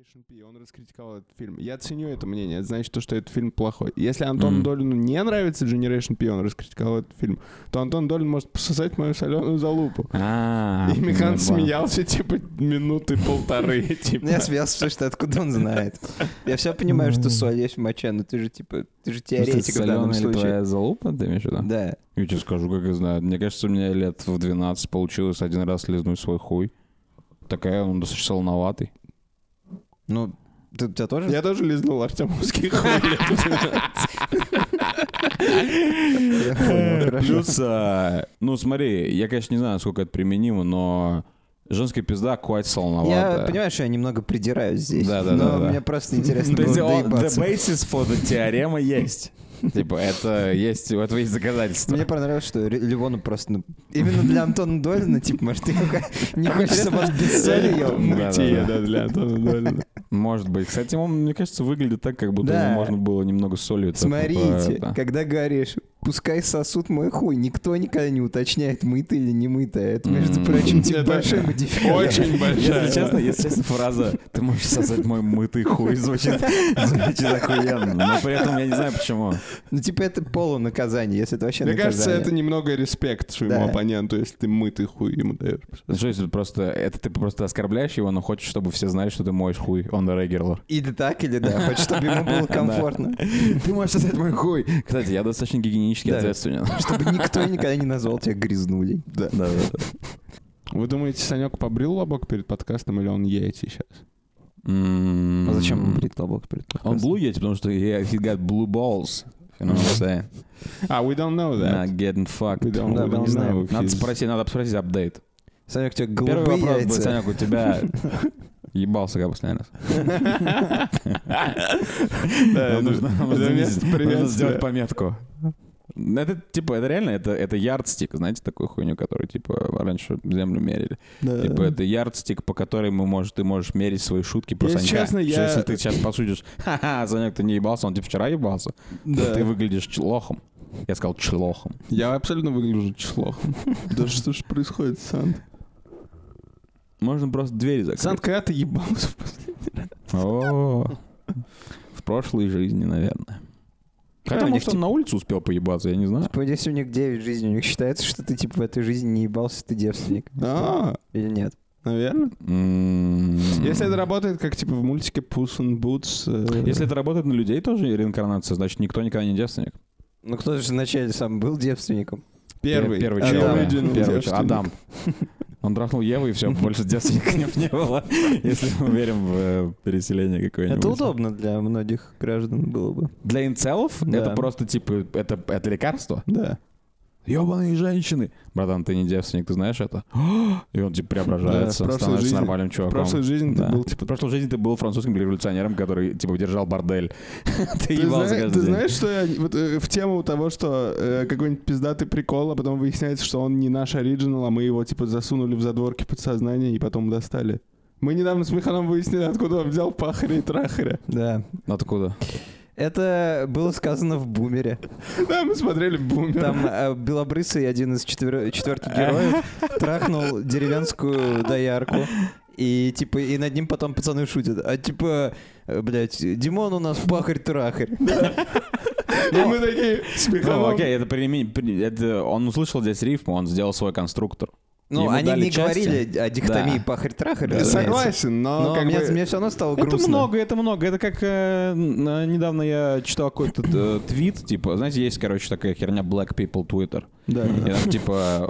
Generation P, он раскритиковал этот фильм. Я ценю это мнение, это значит то, что этот фильм плохой. Если Антону Мгм. Долину не нравится Generation P, он раскритиковал этот фильм, то Антон Долин может пососать мою соленую залупу. А, И Михан ну, смеялся, типа, минуты полторы, типа. Я смеялся, потому что откуда он знает. Я все понимаю, что соль есть в моче, но ты же типа, ты же теоретик в данном случае. твоя залупа, ты имеешь в виду? Да. Я тебе скажу, как я знаю. Мне кажется, у меня лет в 12 получилось один раз лизнуть свой хуй. Такая, он достаточно солоноватый. Ну, ты, у тебя тоже? Я тоже лизнул Артемовский хуй. Я понял, хорошо. Плюс, а, ну смотри, я, конечно, не знаю, насколько это применимо, но женская пизда quite солоноватая. Я понимаю, что я немного придираюсь здесь. Да, да, но да, да. мне просто интересно То было есть он- the доебаться. basis for the теорема есть. Типа, это есть, у этого есть доказательства. Мне понравилось, что Ливону просто... ну, именно для Антона Долина, типа, может, ты не чтобы он без соли ел? Мытье, да, для Антона Долина. Может быть. Кстати, он, мне кажется, выглядит так, как будто ему можно было немного солью. Смотрите, когда говоришь, пускай сосут мой хуй, никто никогда не уточняет, мыто или не мыто. Это, между прочим, типа большой модификатор. Очень большая. Если честно, если честно, фраза «ты можешь сосать мой мытый хуй» звучит, звучит охуенно. Но при этом я не знаю почему. Ну, типа, это полунаказание, если это вообще Мне кажется, наказание. это немного респект своему Да. оппоненту, если ты мытый хуй ему даешь. Что если просто... Это ты просто оскорбляешь его, но хочешь, чтобы все знали, что ты моешь хуй on the regular. Или так, или да, хоть чтобы ему было комфортно. Ты можешь сосать мой хуй. Кстати, я достаточно гигиенически Да. ответственен. Чтобы никто никогда не назвал тебя грязнулей. Да, да, да. Вы думаете, Санек побрил лобок перед подкастом или он яйти сейчас? М, А зачем он брит лобок перед Он подкастом? blue yeti, потому что he, he got blue balls. You know what I'm saying? А, we don't know that. Not getting fucked. We don't, Да, we don't know Надо спросить, надо спросить апдейт. Санек, у тебя Первый голубые вопрос будет, яйца. Санек, у тебя ебался когда последний раз? Да, нужно сделать пометку. Это типа, это реально, это, это ярдстик, знаете, такую хуйню, которую типа раньше землю мерили. Да. Типа это ярдстик, по которой мы можешь, ты можешь мерить свои шутки про Если Санька. честно, я- Если ты сейчас посудишь, ха-ха, Санек, ты не ебался, он типа вчера ебался, Да. ты выглядишь члохом. Я сказал члохом. Я абсолютно выгляжу члохом. Да что ж происходит, Сан? Можно просто двери закрыть. Сан, когда ты ебался в последний раз? О, В прошлой жизни, наверное. Хотя, А, может, он на улицу успел поебаться, я не знаю. Типа, если у них 9 жизней, у них считается, что ты типа в этой жизни не ебался, ты девственник. А, Или нет? наверное. Если это работает, как типа в мультике Puss in Boots. э, Если это работает на людей тоже, реинкарнация, значит, никто никогда не девственник. Ну кто же вначале сам был девственником? Первый. Первый Адам человек. Original Первый девственник. человек. Адам. Он трахнул Еву, и все, больше девственников не было. Если мы верим в э, переселение какое-нибудь. Это удобно для многих граждан было бы. Для инцелов Да. это просто, типа, это, это лекарство. Да. Ебаные женщины. Братан, ты не девственник, ты знаешь это? И он, типа, преображается, Да, в становится жизни- нормальным В чуваком. прошлой жизни Да. ты был В типа... прошлой жизни ты был французским революционером, который, типа, держал бордель. Ты Ты, ебался зна- каждый ты знаешь, что я вот, э, в тему того, что э, какой-нибудь пиздатый прикол, а потом выясняется, что он не наш оригинал, а мы его типа засунули в задворки подсознания и потом достали. Мы недавно с Михаилом выяснили, откуда он взял пахаря и трахаря. Да. Откуда? Это было сказано в «Бумере». Да, мы смотрели бумер. Там э, белобрысый, один из четвер- четверки героев, трахнул деревенскую доярку. И типа, и над ним потом пацаны шутят. А типа, э, блядь, Димон у нас пахарь-трахарь. И мы такие с Ну, окей, это, приме- при- это он услышал здесь рифму, он сделал свой конструктор. Ну, Ему они не части. говорили о дихотомии Да. пахарь-трахарь. Да. Согласен, но, Но как мне, бы... мне все равно стало Это грустно. много, это много. Это как э, н- недавно я читал какой-то э, твит, типа, знаете, есть, короче, такая херня Black People Twitter. Да. И там, типа,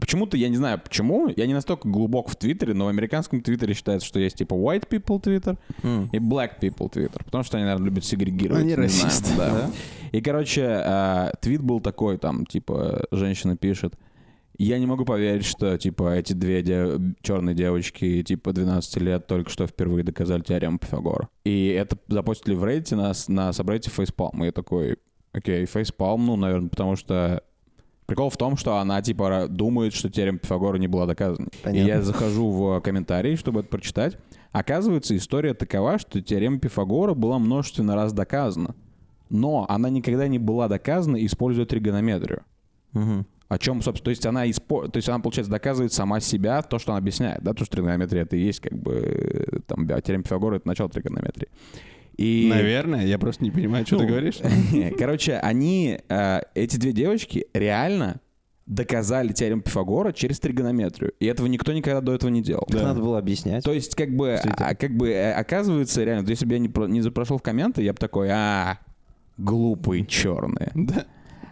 почему-то, я не знаю почему, я не настолько глубок в Твиттере, но в американском Твиттере считается, что есть, типа, White People Twitter М. и Black People Twitter, потому что они, наверное, любят сегрегировать. Они знаю, расисты, да. да? И, короче, э, твит был такой, там, типа, женщина пишет, я не могу поверить, что, типа, эти две де- черные девочки, типа, 12 лет только что впервые доказали теорему Пифагора. И это запостили в Reddit на, на собрате Facepalm. И я такой, окей, Facepalm, ну, наверное, потому что... Прикол в том, что она, типа, думает, что теорема Пифагора не была доказана. И Понятно. я захожу в комментарии, чтобы это прочитать. Оказывается, история такова, что теорема Пифагора была множественно раз доказана. Но она никогда не была доказана, используя тригонометрию. Мгм. О чем, собственно, то есть она, испо... то есть она, получается, доказывает сама себя, то, что она объясняет, да, то, что тригонометрия это и есть, как бы, э, там, теорема Пифагора — это начало тригонометрии. И... Наверное, я просто не понимаю, что Ну, ты говоришь. Короче, они, э, эти две девочки, реально доказали теорему Пифагора через тригонометрию. И этого никто никогда до этого не делал. Да. Надо было объяснять. То есть, как бы, а, как бы, э, оказывается, реально, то есть, если бы я не, про- не запрошел в комменты, я бы такой, а, глупые черные. Да.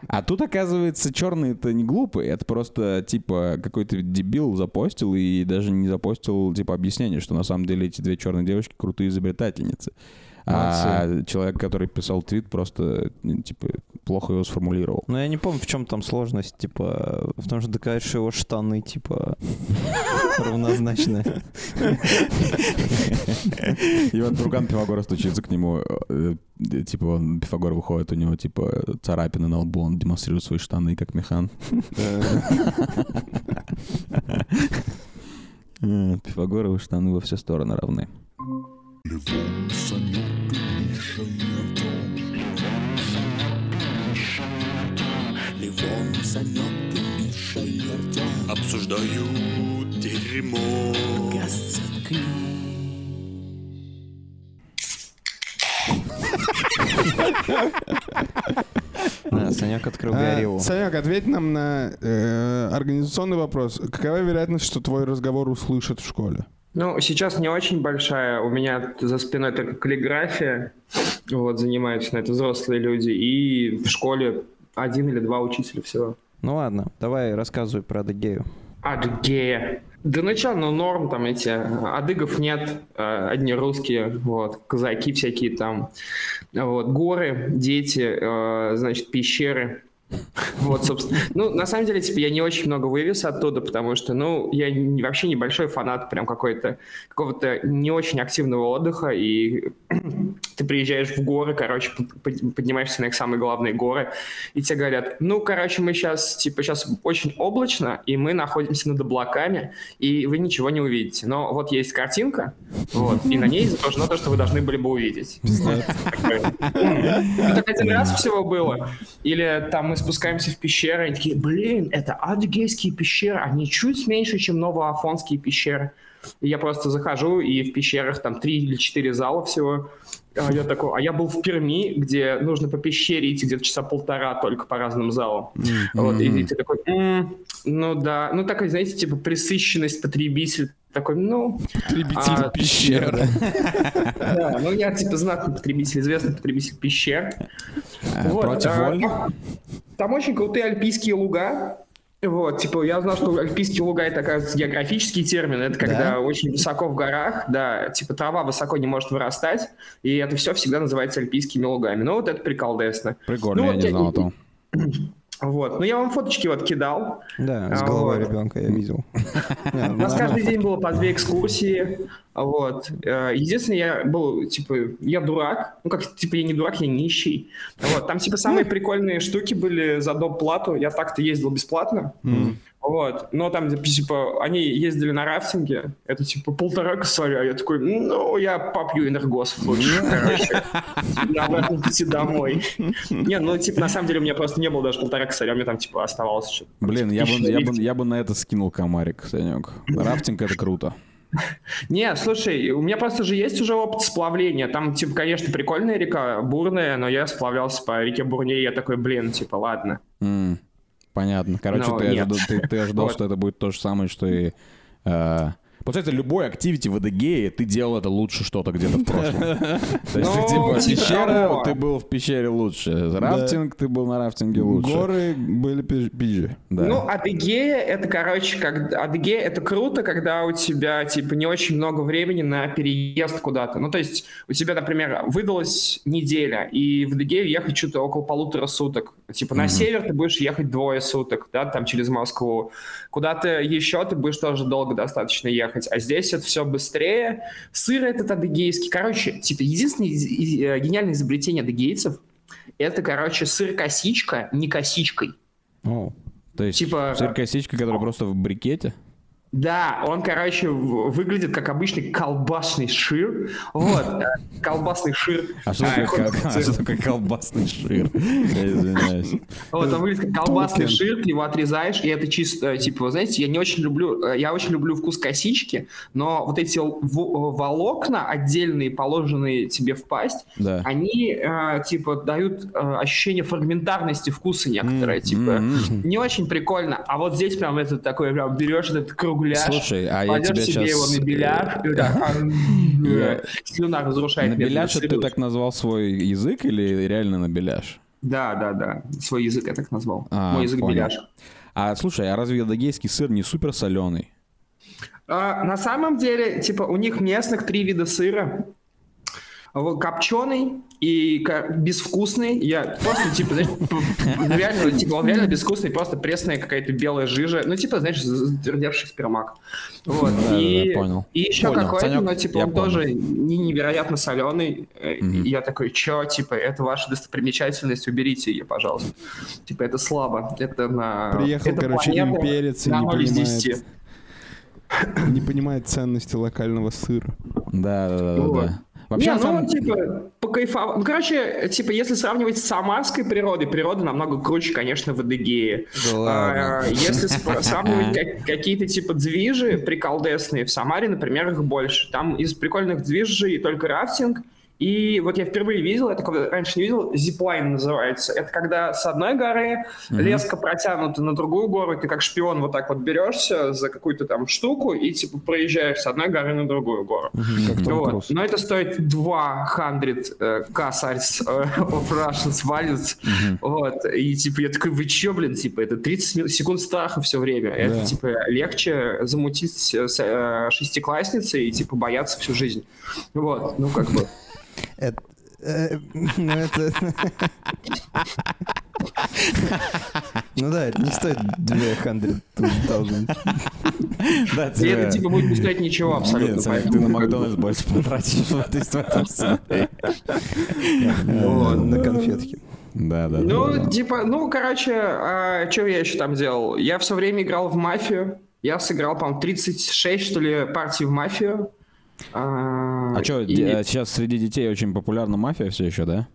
А тут, оказывается, черные это не глупые, это просто, типа, какой-то дебил запостил и даже не запостил, типа, объяснение, что на самом деле эти две черные девочки крутые изобретательницы. А человек, который писал твит, просто, ну, типа, плохо его сформулировал. Но я не помню, в чем там сложность, типа, в том, что доказать, что его штаны, типа, равнозначны. И вот Турган Пифагора стучится к нему, э, типа, он, Пифагор выходит, у него, типа, царапины на лбу, он демонстрирует свои штаны, как механ. Э, Пифагоровы штаны во все стороны равны. Левон, Санек и Миша и Артем. Обсуждают дерьмо. Да, Санек открыл А, Гориллу. Санек, ответь нам на э, организационный вопрос. Какова вероятность, что твой разговор услышат в школе? Ну, сейчас не очень большая. У меня за спиной только каллиграфия. Вот, занимаются на это взрослые люди. И в школе один или два учителя всего. Ну ладно, давай рассказывай про Адыгею. Адыгея. Да ну ну норм там эти. Адыгов нет, э, одни русские, вот, казаки всякие там. Вот, горы, дети, э, значит, пещеры. Вот, собственно. Ну, на самом деле, типа, я не очень много вывез оттуда, потому что, ну, я не- вообще небольшой фанат прям какой-то, какого-то не очень активного отдыха, и ты приезжаешь в горы, короче, под- под- поднимаешься на их самые главные горы, и тебе говорят, ну, короче, мы сейчас, типа, сейчас очень облачно, и мы находимся над облаками, и вы ничего не увидите. Но вот есть картинка, вот, и на ней изображено то, что вы должны были бы увидеть. Это один раз всего было. Или там мы спускаемся в пещеры, и такие, блин, это адыгейские пещеры, они чуть меньше, чем новоафонские пещеры. И я просто захожу, и в пещерах там три или четыре зала всего. А я такой, а я был в Перми, где нужно по пещере идти где-то часа полтора только по разным залам. Вот, и ты такой, «М, ну да, ну такой, знаете, типа присыщенность потребитель. Такой, ну, Потребитель А, пещер. да, ну я типа знатный потребитель, известный потребитель пещер. Э, Против а, воли? Там очень крутые альпийские луга. Вот, типа, я знал, что альпийские луга это, оказывается, географический термин. Это когда Да? очень высоко в горах, да, типа трава высоко не может вырастать, и это все всегда называется альпийскими лугами. Ну, вот это приколдесно. Прикольно, Ну, я вот не я- знал о том. Вот. Ну, я вам фоточки вот кидал. Да, с А, головой вот. ребенка я видел. У нас нормально. каждый день было по две экскурсии. Вот. Э, Единственное, я был, типа, я дурак. Ну, как, типа, я не дурак, я нищий. Вот. Там, типа, самые прикольные штуки были за доп. плату. Я так-то ездил бесплатно. Вот. Но там, типа, они ездили на рафтинге. Это, типа, полтора косаря. Я такой, ну, я попью энергосов лучше, короче. На обратном пути домой. Не, ну, типа, на самом деле, у меня просто не было даже полтора косаря. У меня там, типа, оставалось что-то. Блин, я бы, я, бы, я бы на это скинул комарик, Санек. Рафтинг — это круто. Не, слушай, у меня просто же есть уже опыт сплавления. Там, типа, конечно, прикольная река, бурная, но я сплавлялся по реке Бурне, и я такой, блин, типа, ладно. Понятно. Короче, Но ты, нет. ожидал, ты, ты ожидал, Вот. что это будет то же самое, что и... э, Получается, любой активити в Адыгее ты делал это лучше что-то где-то в прошлом. То есть ты Ну, типа типа пещера, ты был в пещере лучше. Рафтинг, ты был на рафтинге лучше. Горы были пи- пизже. Ну, Адыгея, это, короче, как... Адыгея, это круто, когда у тебя, типа, не очень много времени на переезд куда-то. Ну, то есть, у тебя, например, выдалась неделя, и в Адыгею ехать что-то около полутора суток. Типа, на север ты будешь ехать двое суток, да, там, через Москву. Куда-то еще ты будешь тоже долго достаточно ехать. А здесь это все быстрее. Сыр этот адыгейский. Короче, типа, единственное э, гениальное изобретение адыгейцев это, короче, сыр-косичка не косичкой. О, То есть типа- сыр-косичка, которая просто в брикете? Да, он, короче, выглядит как обычный колбасный шир. Вот, э, колбасный шир. А что А, такое, а что такое колбасный шир? Я извиняюсь. Вот, он выглядит как колбасный шир, ты его отрезаешь, и это чисто, типа, вы знаете, я не очень люблю, э, я очень люблю вкус косички, но вот эти волокна отдельные, положенные тебе в пасть, они, э, типа, дают э, ощущение фрагментарности вкуса некоторое, типа, не очень прикольно. А вот здесь прям это такое, прям берешь этот кругляш, Слушай, а я тебя себе его сейчас... на беляш, и вот так, ам, Я- слюна разрушает. На беляш ты так назвал свой язык или реально на беляш? Да, да, да, свой язык я так назвал. А, Мой язык понял. беляш. А слушай, а разве адыгейский сыр не супер соленый? А, на самом деле, типа, у них местных три вида сыра. Вот Копченый и безвкусный. Я просто, типа, знаешь, реально, типа, он реально безвкусный, просто пресная какая-то белая жижа. Ну, типа, знаешь, затвердевший спермак. Вот. Да, и, да, понял. и еще какой-то, но, типа, я он понял. тоже не невероятно соленый. Мгм. Я такой, чё, типа, это ваша достопримечательность, уберите ее, пожалуйста. Типа, это слабо. Это на... Приехал, это короче, планета имперец и не 0 из понимает, 10. не понимает ценности локального сыра. Да, да, да. Вообще, не, ну, самом- типа, покайфовать. Ну, короче, типа, если сравнивать с самарской природой, природа намного круче, конечно, в Адыгее. Да ладно. А, если спро- сравнивать как- какие-то, типа, движи приколдесные, в Самаре, например, их больше. Там из прикольных движей только рафтинг, и вот я впервые видел, я такого раньше не видел, зиплайн называется. Это когда с одной горы леска протянута на другую гору, ты как шпион вот так вот берешься за какую-то там штуку и типа проезжаешь с одной горы на другую гору. Том Вот. Но это стоит 200 э, касарс э, of Russians values. Вот. И типа я такой, вы чё, блин, типа это 30 мил- секунд страха все время. Это Да. типа легче замутить с э, шестиклассницей и типа бояться всю жизнь. Вот. Ну как бы. Это... э, Ну, это... Ну да, это не стоит 200 тысяч. Да, И тебе- это типа будет не стоить ничего абсолютно. Нет, ты на Макдональдс больше потратишь в этой. На конфетки. Да, да. Ну, да. типа, ну, короче, что я еще там делал? Я все время играл в мафию. Я сыграл, по-моему, 36, что ли, партий в мафию. А, А что, и- сейчас среди детей очень популярна мафия все еще, да?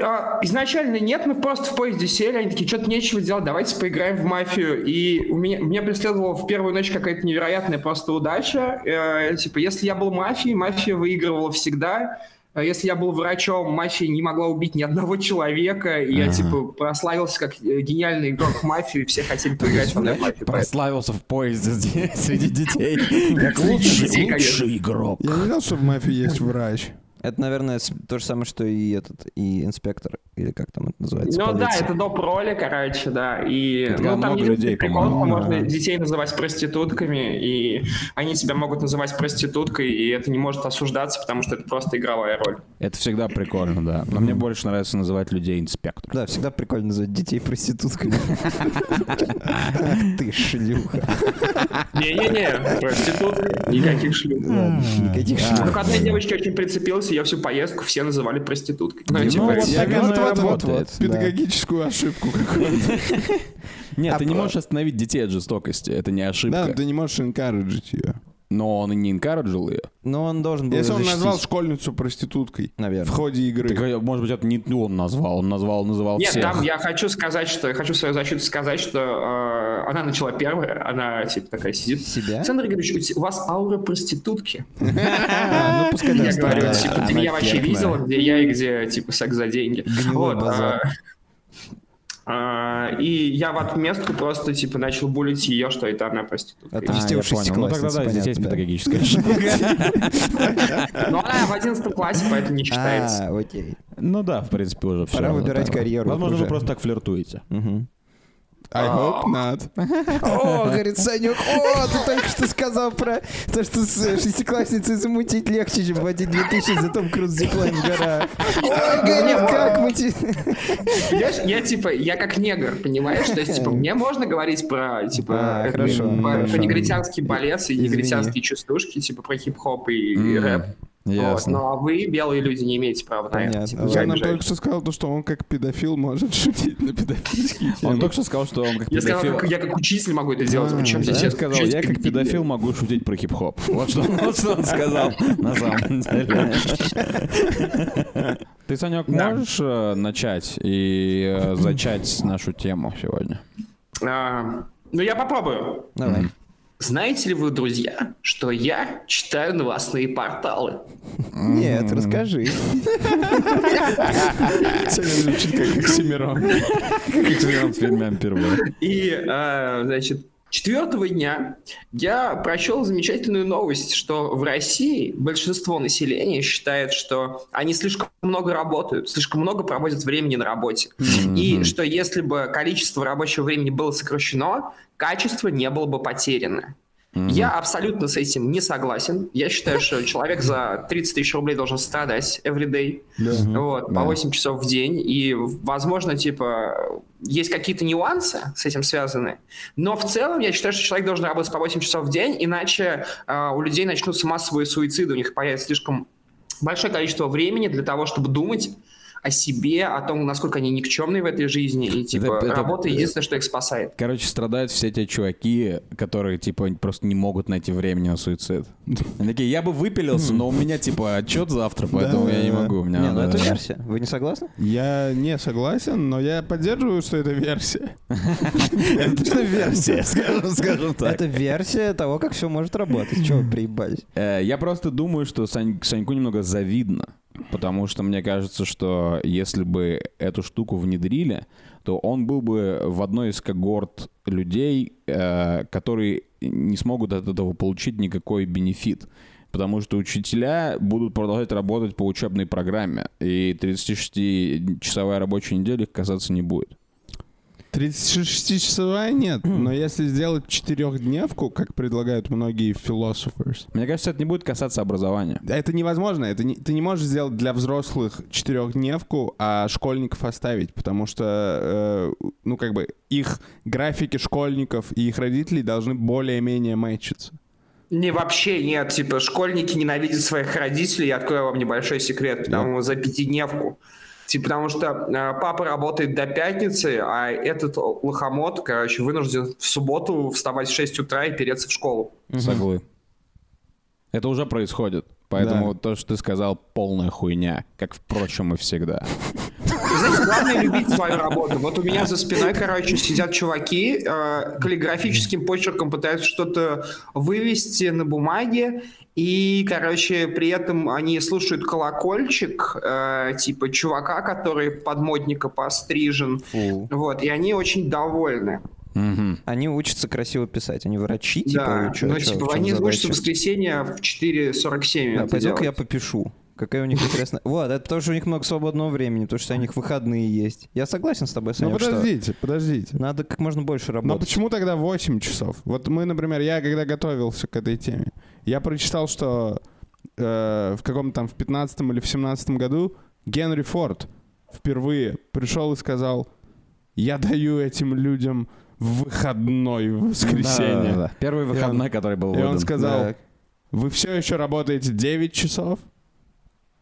А, Изначально нет, мы просто в поезде сели, они такие, что-то нечего делать, давайте поиграем в мафию. И у меня, меня преследовала в первую ночь какая-то невероятная просто удача. Э, типа, если я был мафией, мафия выигрывала всегда. А Если я был врачом, мафия не могла убить ни одного человека. И я, типа, прославился как э, гениальный игрок в мафию, и все хотели поиграть в мафию. поэтому- Прославился в поезде среди детей. Как лучший игрок. Я не знал, что в мафии есть врач. Это, наверное, то же самое, что и этот, и инспектор, или как там это называется, Ну да, полиция. это доп. роли, короче, да. И Это ну, там много людей, прикол, по-моему. можно Да. детей называть проститутками, и они тебя могут называть проституткой, и это не может осуждаться, потому что это просто игровая роль. Это всегда прикольно, да. Но мне больше нравится называть людей инспектор. Да, всегда прикольно называть детей проститутками. Ты шлюха. Не-не-не, проститутка, никаких шлюх. Никаких Да. шлюх. Ну, к одной девочке очень прицепился, ее всю поездку все называли проституткой. Ну, Ну, типа, вот Я и вот, вот, вот, да. педагогическую ошибку какую-то. Нет, А ты не по- можешь остановить детей от жестокости. Это не Да, ошибка. но ты не можешь encourage ее. Но он и не инкараджил ее. Но он должен был Если её он назвал школьницу проституткой в наверное. ходе игры. Так, э, может быть, это не он назвал. Он назвал, называл Нет, всех. там я хочу сказать, что я хочу в свою защиту сказать, что э, она начала первая, она типа такая сидит. Себя? Александр Игоревич, у вас аура проститутки. А, ну пускай Я говорю, типа, ты меня вообще видела, где я и где, типа, секс за деньги. А, а, и я в отместку просто, типа, начал булить ее, что это она проститутка. Это А, я у понял. Ну тогда да, шестиклассницы, здесь да. педагогическая ошибка. Но она в 11 классе, поэтому не считается. А, окей. Ну да, в принципе, уже все. Пора выбирать карьеру Возможно, вы просто так флиртуете. I hope not. О, говорит Санек, о, ты только что сказал про то, что с э, шестиклассницей замутить легче, чем водить 2000 за Том Круз зиплайн в горах. Ой, говорит, как мы те- Понимаешь, я, типа, я как негр, понимаешь? То есть, типа, мне можно говорить про, типа, А, про, негритянский балет и негритянские частушки, типа, про хип-хоп и, рэп. Вот. Ясно. Ну а вы, белые люди, не имеете права на это. Понятно. Типа, Я жаль, нам только что сказал, то, что он как педофил может шутить на педофильские темы. Он только что сказал, что он как Я сказал, педофил. как- я как учитель могу это делать. А, Причем да? здесь Я сказал, я как педофил могу шутить про хип-хоп. Вот что, вот что он сказал на самом деле. Ты, Санек, можешь э, начать и э, зачать нашу тему сегодня? А, Ну, я попробую. Давай. Знаете ли вы, друзья, что я читаю новостные порталы? Нет, расскажи. Сегодня звучит как Оксимирон. Как в фильме «Ампер-Бой». И, а, значит, четвертого дня я прочел замечательную новость, что в России большинство населения считает, что они слишком много работают, слишком много проводят времени на работе. И что если бы количество рабочего времени было сокращено, качество не было бы потеряно. Я абсолютно с этим не согласен. Я считаю, что человек за 30 тысяч рублей должен страдать every day. Вот, по. 8 часов в день. И, возможно, типа, есть какие-то нюансы с этим связаны. Но в целом я считаю, что человек должен работать по 8 часов в день, иначе а, у людей начнутся массовые суициды, у них появится слишком большое количество времени для того, чтобы думать о себе, о том, насколько они никчемные в этой жизни. И, типа, это- работа единственное, что их спасает. Короче, страдают все те чуваки, которые, типа, просто не могут найти времени на суицид. Они такие, я бы выпилился, но у меня, типа, отчет завтра, поэтому я не могу. У меня Не, ну это версия. Вы не согласны? Я не согласен, но я поддерживаю, что это версия. Это точно версия, скажем, так. Это версия того, как все может работать. Чего вы приебались? Э, Я просто думаю, что Сань- Саньку немного завидно, потому что мне кажется, что если бы эту штуку внедрили, то он был бы в одной из когорт людей, э, которые не смогут от этого получить никакой бенефит. Потому что учителя будут продолжать работать по учебной программе, и 36-часовая рабочая неделя их касаться не будет. 36-часовая нет, но если сделать четырехдневку, как предлагают многие philosophers, Мне кажется, это не будет касаться образования. это невозможно. Это не, ты не можешь сделать для взрослых четырехдневку, а школьников оставить, потому что, э, ну, как бы, их графики школьников и их родителей должны более-менее мэчиться. Не, вообще нет. Типа, школьники ненавидят своих родителей. Я открою вам небольшой секрет. Потому за пятидневку. Типа, потому что э, папа работает до пятницы, а этот лохомот, короче, вынужден в субботу вставать в 6 утра и переться в школу. Соглы. Это уже происходит. Поэтому то, что ты сказал, полная хуйня. Как, впрочем, и всегда. Знаете, главное любить свою работу. Вот у меня за спиной, короче, сидят чуваки, э, каллиграфическим почерком пытаются что-то вывести на бумаге, и, короче, при этом они слушают колокольчик, э, типа чувака, который под модника пострижен, Фу. вот, и они очень довольны. Мгм. Они учатся красиво писать. Они врачи, типа, да, или чё- но чё- типа они учатся в воскресенье в 4.47. Да, это пойдем-ка я попишу. Какая у них интересная... Вот, это потому что у них много свободного времени, потому что у них выходные есть. Я согласен с тобой, Ну, Саня, что подождите, подождите. надо как можно больше Но работать. почему тогда 8 часов? Вот мы, например, я когда готовился к этой теме, я прочитал, что э, в каком-то там в 15 или в 17 году Генри Форд впервые пришел и сказал, я даю этим людям выходной в воскресенье. Да-да-да. Первый выходной, который был И он сказал, Так. вы все еще работаете 9 часов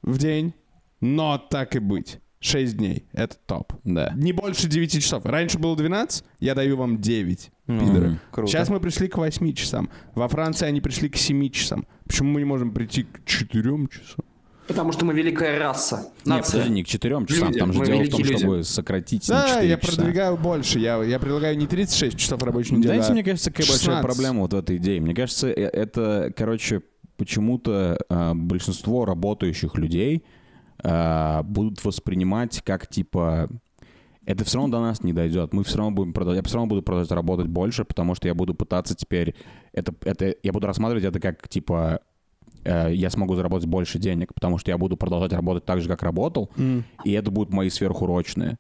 в день, но так и быть. 6 дней. Это топ. Да. Не больше 9 часов. Раньше было 12, я даю вам 9. Ну, пидоры. круто. Сейчас мы пришли к 8 часам. Во Франции они пришли к 7 часам. Почему мы не можем прийти к 4 часам? Потому что мы великая раса. Нет, подожди, не к четырем часам. Люди, Там же мы дело в том, люди. чтобы сократить на Да, 4 я часа. продвигаю больше. Я, я предлагаю не 36 часов рабочей недели, Знаете, а мне кажется, какая большая 16. проблема вот в этой идее? Мне кажется, э- это, короче, почему-то а, большинство работающих людей а, будут воспринимать как, типа, это все равно до нас не дойдет. Мы все равно будем продолжать, я все равно буду продолжать работать больше, потому что я буду пытаться теперь, это, это, я буду рассматривать это как, типа, э, я смогу заработать больше денег, потому что я буду продолжать работать так же, как работал, М. и это будут мои сверхурочные.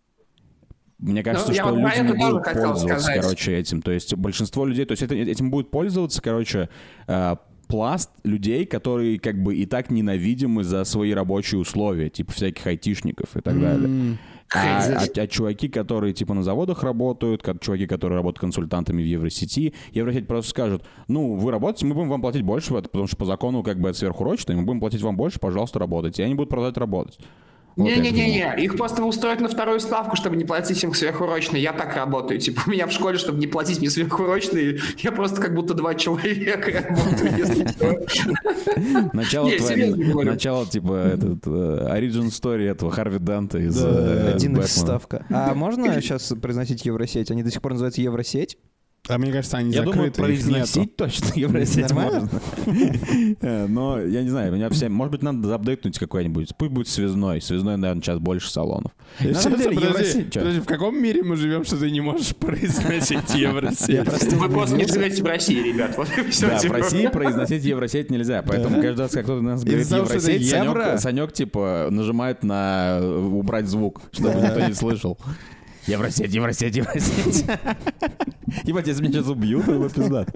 Мне кажется, Ну, что люди не будут пользоваться, сказать. короче, этим. То есть большинство людей, то есть это- этим будет пользоваться, короче, э, пласт людей, которые как бы и так ненавидимы за свои рабочие условия, типа всяких айтишников и так далее. А, а- а чуваки, которые типа на заводах работают, как чуваки, которые работают консультантами в Евросети, Евросеть просто скажут, ну, вы работаете, мы будем вам платить больше, потому что по закону как бы это сверхурочно, и мы будем платить вам больше, пожалуйста, работайте. И они будут продолжать работать. Вот я думаю. Не-не-не, их просто устроят на вторую ставку, чтобы не платить им сверхурочно. Я так работаю. Типа, у меня в школе, чтобы не платить мне сверхурочные, я просто как будто два человека работаю, если что. Начало, Не, твоей- начало типа этот э, origin story этого Харви Данта из э, Один ставка. А можно сейчас произносить Евросеть? Они до сих пор называются Евросеть? А мне кажется, они Я думаю, закрыты, их нету. произносить точно Евросеть Нормально? можно. Э, Но я не знаю, меня все... Может быть, надо заапдейтнуть какой-нибудь. Пусть будет связной. Связной, наверное, сейчас больше салонов. Подожди, в каком мире мы живем, что ты не можешь произносить Евросеть? Вы просто не живете в России, ребят. Да, в типа. России произносить Евросеть нельзя, поэтому каждый раз, как кто-то нас говорит Евросеть, евро? Санек, типа, нажимает на убрать звук, чтобы никто не слышал. Евросеть, Евросеть, Евросеть. Ебать, если меня сейчас убьют, то это пизда.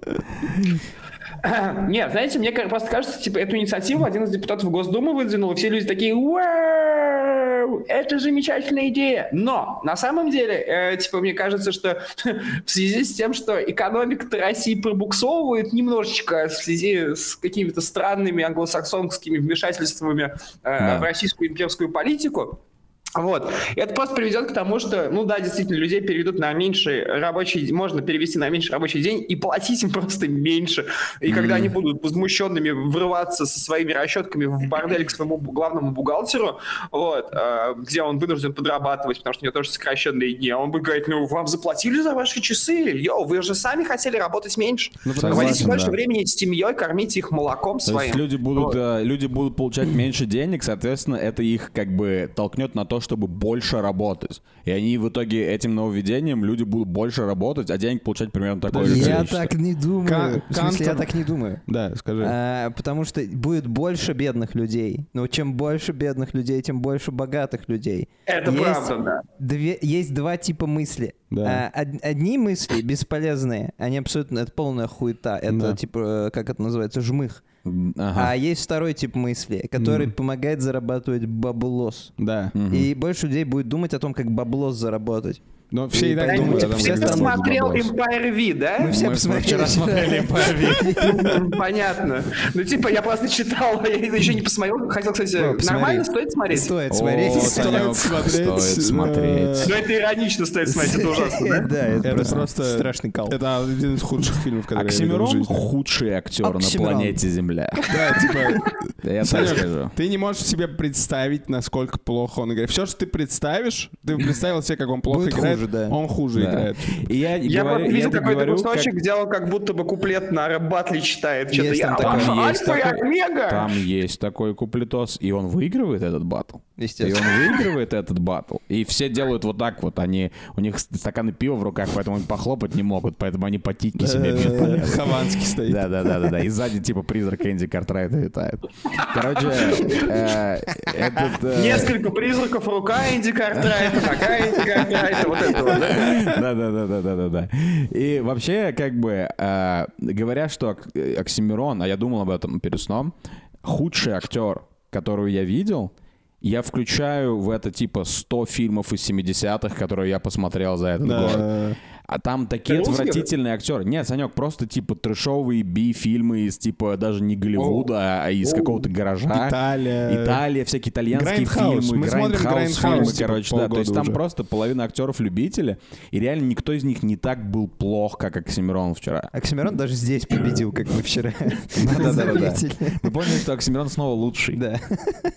Нет, знаете, мне просто кажется, типа, эту инициативу один из депутатов Госдумы выдвинул, и все люди такие, «Вау, это замечательная идея. Но на самом деле, э, типа, мне кажется, что в связи с тем, что экономика России пробуксовывает немножечко в связи с какими-то странными англосаксонскими вмешательствами э, Да. в российскую имперскую политику, вот. И это просто приведет к тому, что, ну да, действительно, людей переведут на меньший рабочий можно перевести на меньший рабочий день и платить им просто меньше. И когда они будут возмущенными врываться со своими расчетками в бордель к своему главному бухгалтеру, вот, э, где он вынужден подрабатывать, потому что у него тоже сокращенные дни, а он будет говорить, ну, вам заплатили за ваши часы? Йоу, вы же сами хотели работать меньше. Проводите больше да. времени с семьей, кормите их молоком То своим. есть люди будут, э, люди будут получать меньше денег, соответственно, это их как бы толкнет на то, чтобы больше работать. И они в итоге этим нововведением люди будут больше работать, а денег получать примерно такое же Я количество. так не думаю. Кан- В смысле, я так не думаю. Да, скажи. А, потому что будет больше бедных людей. Но чем больше бедных людей, тем больше богатых людей. Это Есть правда, да. Две, есть два типа мысли. Да. А, од- одни мысли бесполезные, они абсолютно, это полная хуета. Это Да. типа, э, как это называется, жмых. М, А Ага. есть второй тип мысли, который помогает зарабатывать баблос. Да. Мгм. И больше людей будет думать о том, как баблос заработать. Но все и так думают все Ты там заработать смотрел баблос. Empire V, да? Мы все посмотрели. вчера смотрели Понятно. Ну, типа, я просто читал, а я еще не посмотрел. Хотел, кстати, Ну, нормально стоит смотреть? Стоит смотреть. Стоит смотреть. Ну, это иронично стоит смотреть, это ужасно, да? Да, это просто страшный кал. Это один из худших фильмов, которые я видел в Оксимирон жизни. худший актер на планете Земля. Да, типа... Я так скажу. Ты не можешь себе представить, насколько плохо он играет. Все, что ты представишь, ты представил себе, как он плохо играет, хуже, да. он хуже Да. играет. И я, Я говорю, видел какой-то кусочек, как- где он как будто бы куплет на рэп батле читает. Что-то Есть я там такой- Там есть Альфа и такой- Омега! Там есть такой куплетос, и он выигрывает этот батл. И Естественно. он выигрывает этот батл. И все делают вот так вот. Они, у них стаканы пива в руках, поэтому они похлопать не могут, поэтому они по титьке себе бьют. Хованский стоит. Да, да, да, да, да. И сзади типа призрак Энди Картрайта летает. Короче, э, этот... э, Несколько призраков, рука Энди Картрайта, нога Энди Картрайта, вот да? Да, да, да, да, да, да. И вообще, как бы, э, говоря, что Ок- Оксимирон, а я думал об этом перед сном, худший актер, которого я видел, я включаю в это типа 100 фильмов из 70-х, которые я посмотрел за этот год. А там такие Русский? отвратительные актеры. Нет, Санек, просто типа трэшовые би-фильмы из типа даже не Голливуда, а из какого-то гаража. Италия. Италия, всякие итальянские Grindhouse. фильмы, Мы смотрим Grindhouse Grindhouse, фильмы, типа, короче, да. То есть там уже. просто половина актеров любители, и реально никто из них не так был плох, как Оксимирон вчера. Оксимирон даже здесь победил, как мы вчера заметили. Мы поняли, что Оксимирон снова лучший. Да.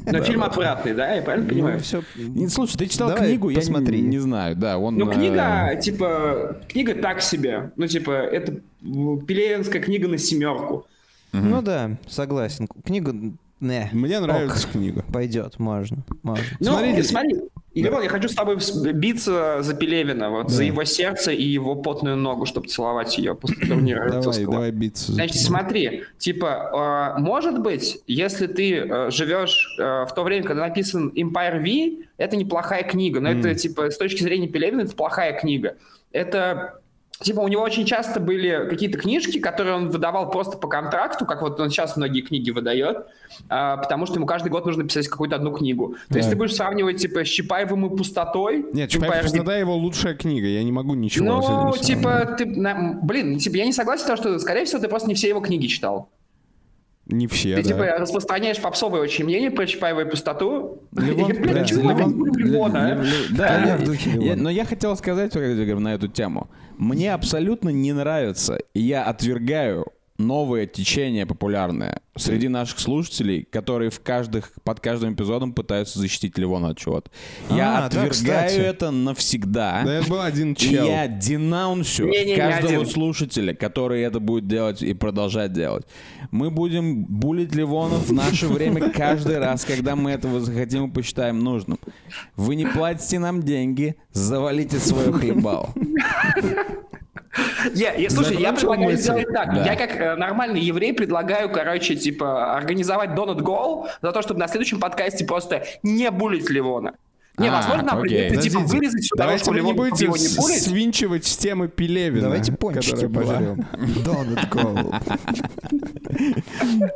Но фильм отвратный, да, я правильно Ну, понимаю? все. Не, Слушай, ты читал книгу? посмотри. Я не, не знаю, да. Он, Ну, э, книга, типа, книга так себе. Ну, типа, это Пелевинская книга на семерку. Ну да, согласен. Книга, не, Мне нравится книга. пойдет, можно, можно. Ну, Смотри, смотри, Игорь, я хочу с тобой биться за Пелевина, вот, за его сердце и его потную ногу, чтобы целовать ее после турнира Давай, давай биться. Значит, смотри, типа, э, может быть, если ты э, живешь э, в то время, когда написан Empire V, это неплохая книга, но это, типа, с точки зрения Пелевина, это плохая книга. Это Типа у него очень часто были какие-то книжки, которые он выдавал просто по контракту, как вот он сейчас многие книги выдает, а, потому что ему каждый год нужно писать какую-то одну книгу. То есть Да. ты будешь сравнивать типа с Чапаевым и пустотой. Нет, Чапаев говорит, пустота его лучшая книга, я не могу ничего Ну, типа, ты, на- блин, типа, я не согласен с тем, что, скорее всего, ты просто не все его книги читал. Не все, Ты, да. типа, распространяешь попсовое очень мнение про Чапаева и пустоту. И, блин, да, а? Я- но я хотел сказать говорю, на эту тему. Мне абсолютно не нравится, и я отвергаю новое течение популярное среди наших слушателей, которые в каждых, под каждым эпизодом пытаются защитить Ливона от чего-то. Я А, да, отвергаю кстати. это навсегда. Да это был один И чел. я денаунсю не каждого один. слушателя, который это будет делать и продолжать делать. Мы будем булить Ливонов в наше время каждый раз, когда мы этого захотим и посчитаем нужным. Вы не платите нам деньги, завалите свое хлебал. Я, я- слушай, я предлагаю мысль? сделать так. Да. Я как э, нормальный еврей предлагаю, короче, типа, организовать Donut Goal за то, чтобы на следующем подкасте просто не булить Ливона. Не, А, возможно, нам окей. придется, типа, вырезать всю Давайте вы не будете его не булить. свинчивать с темы Пелевина. Давайте пончики пожрем. Donut Goal.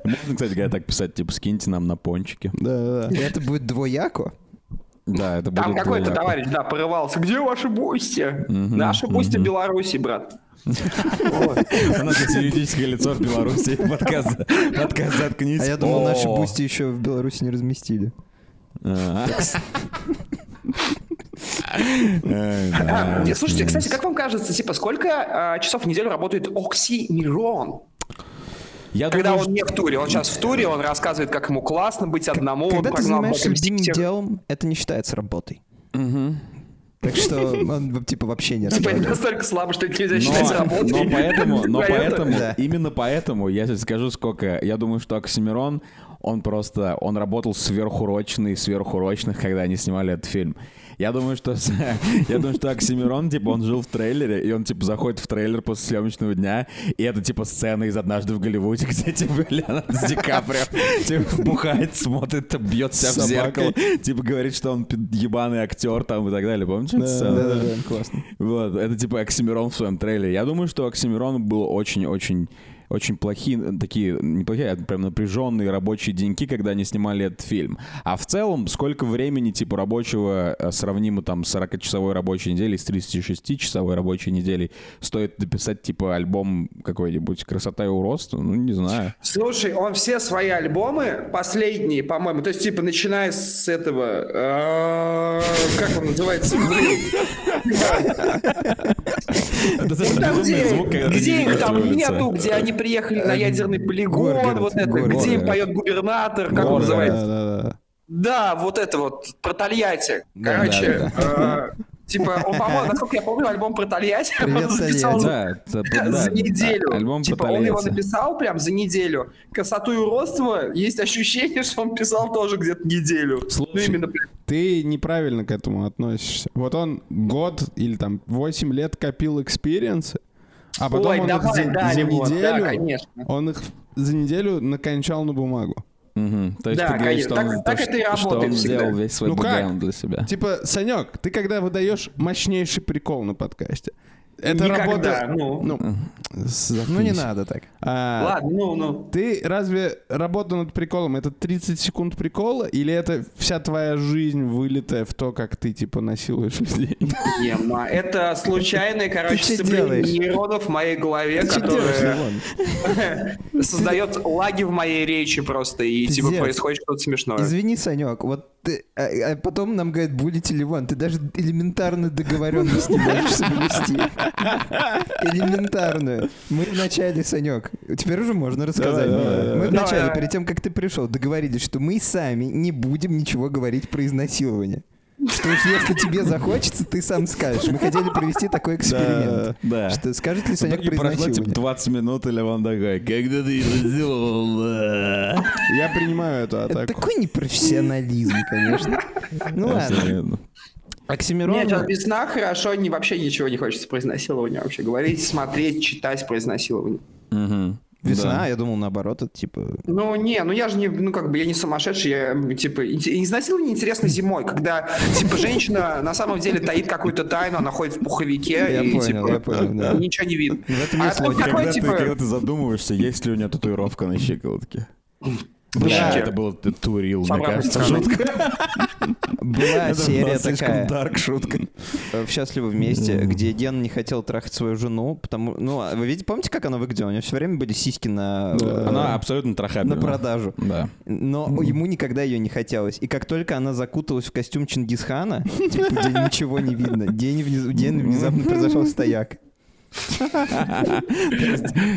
Можно, кстати говоря, так писать, типа, скиньте нам на пончики. Да, да. Это будет двояко? Да, это Там какой-то двояко. товарищ, да, порывался. Где ваши Boosty? Наши Boosty Беларуси, брат. У нас есть юридическое лицо в Беларуси. Подкаст, заткнись. А я думал, наши Boosty еще в Беларуси не разместили. А. Не, Слушайте, кстати, как вам кажется, типа, сколько а, часов в неделю работает Оксимирон? Я Когда думаю, он не в туре, он сейчас в туре, он рассказывает, как ему классно быть одному, он Когда ты прогнал занимаешься любимым Сити. делом, это не считается работой. Так что он типа вообще не Типа, это настолько слабо, что это нельзя считать работой. но поэтому, но поэтому, именно поэтому, я сейчас скажу, сколько, я думаю, что Оксимирон, он просто, он работал сверхурочно и сверхурочных, когда они снимали этот фильм. Я думаю, что, я думаю, что Оксимирон, типа, он жил в трейлере, и он, типа, заходит в трейлер после съемочного дня, и это, типа, сцена из «Однажды в Голливуде», где, типа, Леонардо Ди Каприо, типа, бухает, смотрит, бьет себя в зеркало, типа, говорит, что он ебаный актер, там, и так далее. Помните? Да, да, да, классно. Вот, это типа Оксимирон в своем трейлере. Я думаю, что Оксимирон был очень-очень очень плохие, такие, неплохие, а прям напряженные рабочие деньки, когда они снимали этот фильм. А в целом, сколько времени, типа, рабочего, э, сравнимо там с 40-часовой рабочей неделей, с 36-часовой рабочей неделей, стоит дописать, типа, альбом какой-нибудь «Красота и уродство»? Ну, не знаю. Слушай, он все свои альбомы, последние, по-моему, то есть, типа, начиная с этого... э, Как он называется? Блин. Это где, звук, их там нету, где они приехали на ядерный полигон, Горгород, вот это, Горгород. где им поет губернатор, как он Горгород. называется? Да, да, да. Да, вот это вот, про Тольятти. Да, Короче, э, типа, он, по-моему, насколько я помню, альбом про Тольятти Привет, он записал. Да, это- да, за да, неделю. Альбом типа, он его написал прям за неделю. Красоту и уродство, есть ощущение, что он писал тоже где-то неделю. Слушай, ну, именно. Ты неправильно к этому относишься. Вот он год или там 8 лет копил experience ы, а потом Ой, он давай, их за, да, за Лимон, да, неделю, конечно. он их за неделю накончал на бумагу. Мгм. То есть Да, ты говоришь, конечно. что он, Так- так то, это и что- что работает он всегда. сделал весь свой Ну как? бэкграунд для себя. Типа, Санек, ты когда выдаешь мощнейший прикол на подкасте, это Никогда, работа... ну. ну, Ну не надо так. А, Ладно, ну, ну. Ты разве работа над приколом это 30 секунд прикола или это вся твоя жизнь вылитая в то, как ты типа насилуешь людей? Ема. Это случайное, короче, сцепление нейронов в моей голове, которое Левон? создает лаги в моей речи просто, и типа происходит что-то смешное. Извини, Санек, вот ты, а, а потом нам говорят, булите Ливон, ты даже элементарную договоренность не можешь соблюсти. Элементарную. Мы вначале, Санек, теперь уже можно рассказать. Давай, давай, давай. Мы вначале, Давай, давай. перед тем, как ты пришел, договорились, что мы сами не будем ничего говорить про изнасилование. Что уж если тебе захочется, ты сам скажешь. Мы хотели провести такой эксперимент. Да. Что скажет ли В Санек про прошло типа изнасилование? 20 минут, или он такой, когда ты это сделал? Я принимаю эту Это атаку. такой непрофессионализм, конечно. Ну ладно. Оксимирон... Нет, сейчас без сна хорошо, не, вообще ничего не хочется про изнасилование вообще говорить, смотреть, читать про изнасилование. Мгм. Весна, Да. я думал, наоборот, это типа... Ну, не, ну я же не, ну как бы я не сумасшедший, я, типа, изнасилование интересно зимой, когда, типа, женщина на самом деле таит какую-то тайну, она ходит в пуховике, Я и, понял, типа, я понял, да. ничего не видно. А тут логика. такой, Когда, типа, ты, когда ты задумываешься, есть ли у нее татуировка на щиколотке. Бля, это был турил, мне кажется, шутка. Была серия была слишком такая дарк шутка. э, в «Счастливы вместе», где Ген не хотел трахать свою жену, потому... Ну, а вы видите, помните, как она выглядела? У нее все время были сиськи на... э, Она абсолютно трахабельна. на продажу. Да. Но ему никогда ее не хотелось. И как только она закуталась в костюм Чингисхана, типа, где ничего не видно, день внезапно произошел стояк.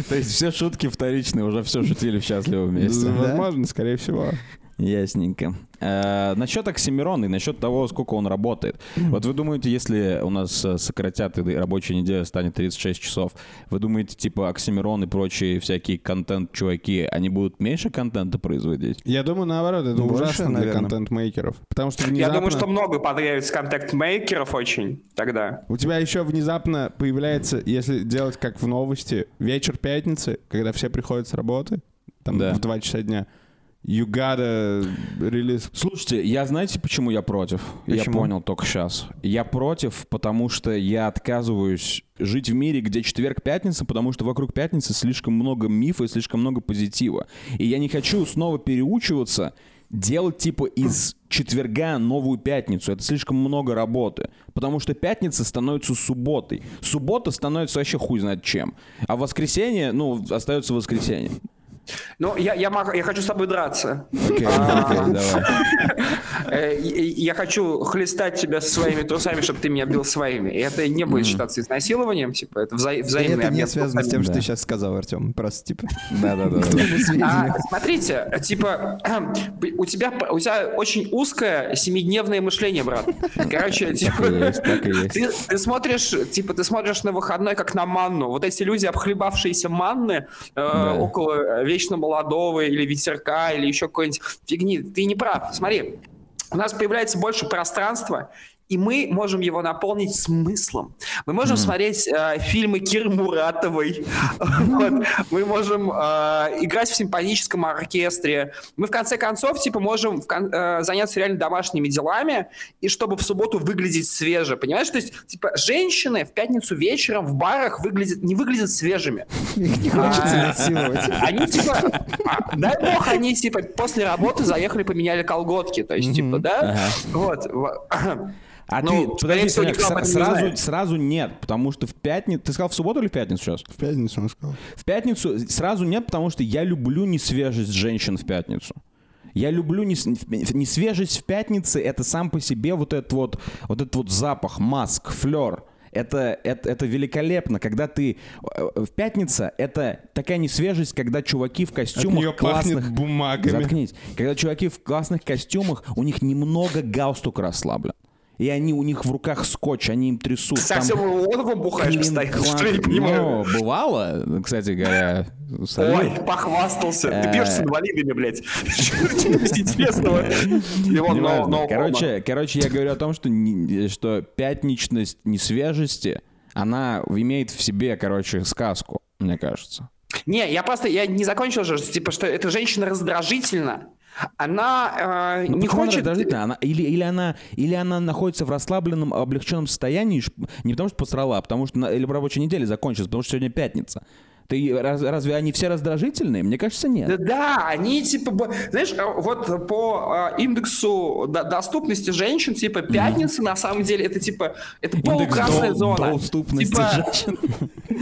То есть- все шутки вторичные, уже все шутили в счастливо вместе. Возможно, скорее всего. Ясненько. Э, насчет Оксимирона и насчет того, сколько он работает. Вот вы думаете, если у нас э, сократят и рабочая неделя станет 36 часов, вы думаете, типа Оксимирон и прочие всякие контент-чуваки, они будут меньше контента производить? Я думаю, наоборот, это Больше, ужасно для контент-мейкеров. Потому что Я внезапно... думаю, что много появится контакт-мейкеров очень тогда. У тебя еще внезапно появляется, если делать как в новости, вечер пятницы, когда все приходят с работы, там Да. в 2 часа дня, you gotta release. Слушайте, я знаете, почему я против? Я Почему? понял только сейчас. Я против, потому что я отказываюсь жить в мире, где четверг-пятница, потому что вокруг пятницы слишком много мифа и слишком много позитива. И я не хочу снова переучиваться делать типа из четверга новую пятницу. Это слишком много работы. Потому что пятница становится субботой. Суббота становится вообще хуй знает чем. А воскресенье, ну, остается воскресенье. Ну, я, я, я хочу с тобой драться. А. давай. Э, Я хочу хлестать тебя своими трусами, чтобы ты меня бил своими. И это не будет считаться изнасилованием, типа, это вза- И взаимный это не связано с тем, что ты сейчас сказал, Артем. Просто, типа, Да-да-да. А, смотрите, типа, у тебя, у тебя очень узкое семидневное мышление, брат. Короче, типа. Ты, ты смотришь, типа, ты смотришь на выходной как на манну. Вот эти люди, обхлебавшиеся манны э, около вечно молодого или ветерка или еще какой-нибудь фигни, ты не прав. Смотри, у нас появляется больше пространства, и мы можем его наполнить смыслом. Мы можем смотреть э, фильмы Киры Муратовой. Мы можем э, играть в симфоническом оркестре. Мы, в конце концов, типа, можем э, заняться реально домашними делами, и чтобы в субботу выглядеть свеже. Понимаешь? То есть, типа, женщины в пятницу вечером в барах выглядят, не выглядят свежими. их не хочется А, насиловать. Они типа, а, дай бог, они типа после работы заехали, поменяли колготки, то есть типа, да, вот. А Ну, ты, подожди, всего, Санек, никто об с- этом не сразу, знает. сразу нет, потому что в пятницу... Ты сказал в субботу или в пятницу сейчас? В пятницу он сказал. В пятницу сразу нет, потому что я люблю несвежесть женщин в пятницу. Я люблю нес- несвежесть в пятнице, это сам по себе вот этот вот, вот этот вот запах, маск, флер. Это, это, это великолепно, когда ты... э, В пятница это такая несвежесть, когда чуваки в От костюмах нее классных... бумагами. Заткнись. Когда чуваки в классных костюмах, у них немного галстук расслаблен. И они у них в руках скотч, они им трясут. Ты совсем Лоновым бухаешь постоянно, что я не понимаю. Ну, бывало, кстати говоря. Ой, похвастался. Ты Э. пьешь с инвалидами, блядь. Что интересного? Короче, короче, я говорю о том, что, что пятничность несвежести, она имеет в себе, короче, сказку, мне кажется. Не, я просто, я не закончил же, типа, что эта женщина раздражительна. Она э, Ну, не почему она хочет... раздражительная? Она, или, или, она, или она находится в расслабленном, облегченном состоянии, не потому что посрала, а потому что на, или рабочая неделя закончилась, потому что сегодня пятница. Ты, раз- разве они все раздражительные? Мне кажется, нет. Да, да, они типа, знаешь, э, вот по э, индексу до- доступности женщин, типа пятница на самом деле это типа это полукрасная до- зона. доступности Типа, женщин.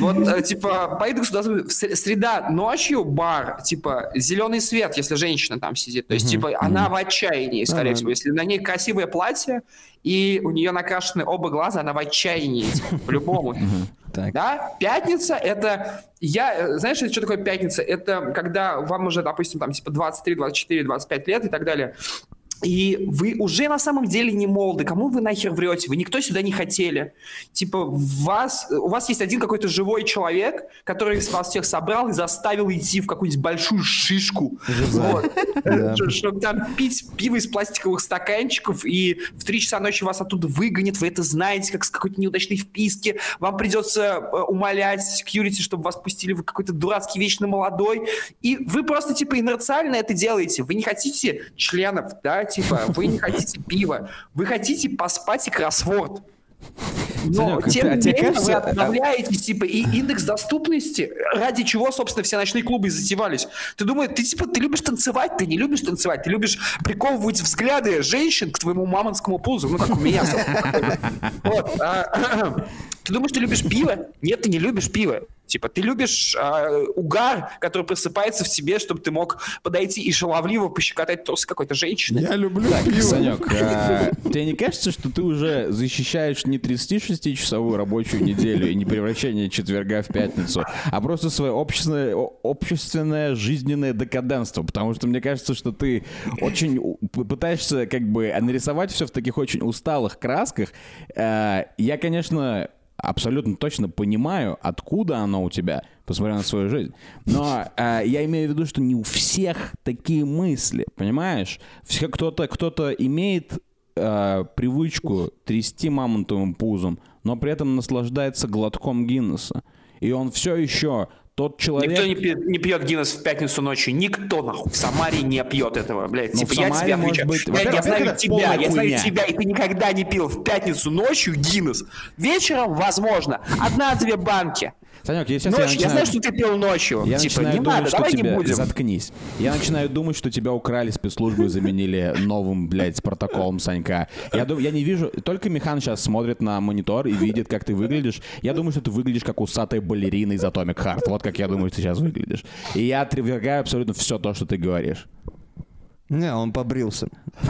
Вот э, типа по индексу среда ночью бар, типа зеленый свет, если женщина там сидит, то есть типа она в отчаянии, скорее всего, если на ней красивое платье и у нее накрашены оба глаза, она в отчаянии, типа, по-любому. Так. Да, пятница это я, э, знаешь, что такое пятница? Это когда вам уже, допустим, там типа 23, 24, 25 лет и так далее. И вы уже на самом деле не молоды. Кому вы нахер врете? Вы никто сюда не хотели. Типа, вас, у вас есть один какой-то живой человек, который вас всех собрал и заставил идти в какую-нибудь большую шишку. Вот. Да. Ш- Чтобы там пить пиво из пластиковых стаканчиков, и в 3 часа ночи вас оттуда выгонят. Вы это знаете, как с какой-то неудачной вписки. Вам придется э, умолять секьюрити, чтобы вас пустили в какой-то дурацкий вечно молодой. И вы просто, типа, инерциально это делаете. Вы не хотите членов, да, типа, вы не хотите пива. Вы хотите поспать и кроссворд. Но, Санек, тем а не менее, кажется, вы а- обновляете, типа, и индекс доступности, ради чего, собственно, все ночные клубы и затевались. Ты думаешь, ты, типа, ты любишь танцевать, ты не любишь танцевать, ты любишь приковывать взгляды женщин к твоему мамонскому пузу, ну, как у меня. собственно. Ты думаешь, ты любишь пиво? Нет, ты не любишь пиво. Типа, ты любишь а, угар, который просыпается в тебе, чтобы ты мог подойти и шаловливо пощекотать торс какой-то женщины. Я люблю пиво. Санек, а, тебе не кажется, что ты уже защищаешь не 36-часовую рабочую неделю и не превращение четверга в пятницу, а просто свое общественное, общественное жизненное декаденство? Потому что мне кажется, что ты очень пытаешься как бы нарисовать все в таких очень усталых красках. Э, Я, конечно, абсолютно точно понимаю, откуда оно у тебя, посмотря на свою жизнь. Но э, я имею в виду, что не у всех такие мысли, понимаешь? Все кто-то кто-то имеет э, привычку трясти мамонтовым пузом, но при этом наслаждается глотком Гиннесса. И он все еще тот человек... Никто не пьет, не пьет Гиннес в пятницу ночью. Никто, нахуй, в Самаре не пьет этого, блядь. Ну, типа, я Самаре, тебя отвечаю. быть, Я- я, знаю тебя, я знаю хуйня. тебя, и ты никогда не пил в пятницу ночью Гиннес. Вечером, возможно, одна-две банки. Санек, я сейчас я я, начинаю... знаю, что ты пил ночью. Я типа, начинаю не думать, надо, что давай тебя... не будем. Заткнись. Я начинаю думать, что тебя украли спецслужбы и заменили новым, блядь, протоколом Санька. Я, дум- я не вижу... Только Михан сейчас смотрит на монитор и видит, как ты выглядишь. Я думаю, что ты выглядишь как усатая балерина из Atomic Heart. Вот как я думаю, что ты сейчас выглядишь. И я отвергаю абсолютно все то, что ты говоришь. Не, он побрился.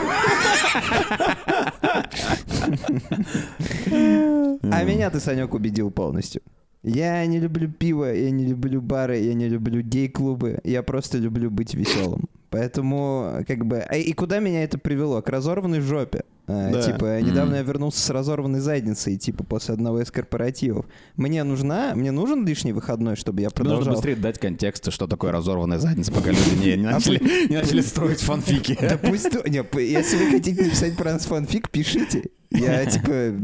А меня ты, Санек, убедил полностью. Я не люблю пиво, я не люблю бары, я не люблю гей-клубы. Я просто люблю быть веселым. Поэтому, как бы... а И куда меня это привело? К разорванной жопе. А, Да. Типа, недавно я вернулся с разорванной задницей, типа, после одного из корпоративов. Мне нужна, мне нужен лишний выходной, чтобы я Нужно продолжал... быстрее дать контекст, что такое разорванная задница, пока люди не, не начали, не начали строить фанфики. Да пусть... если вы хотите написать про нас фанфик, пишите. Я, типа,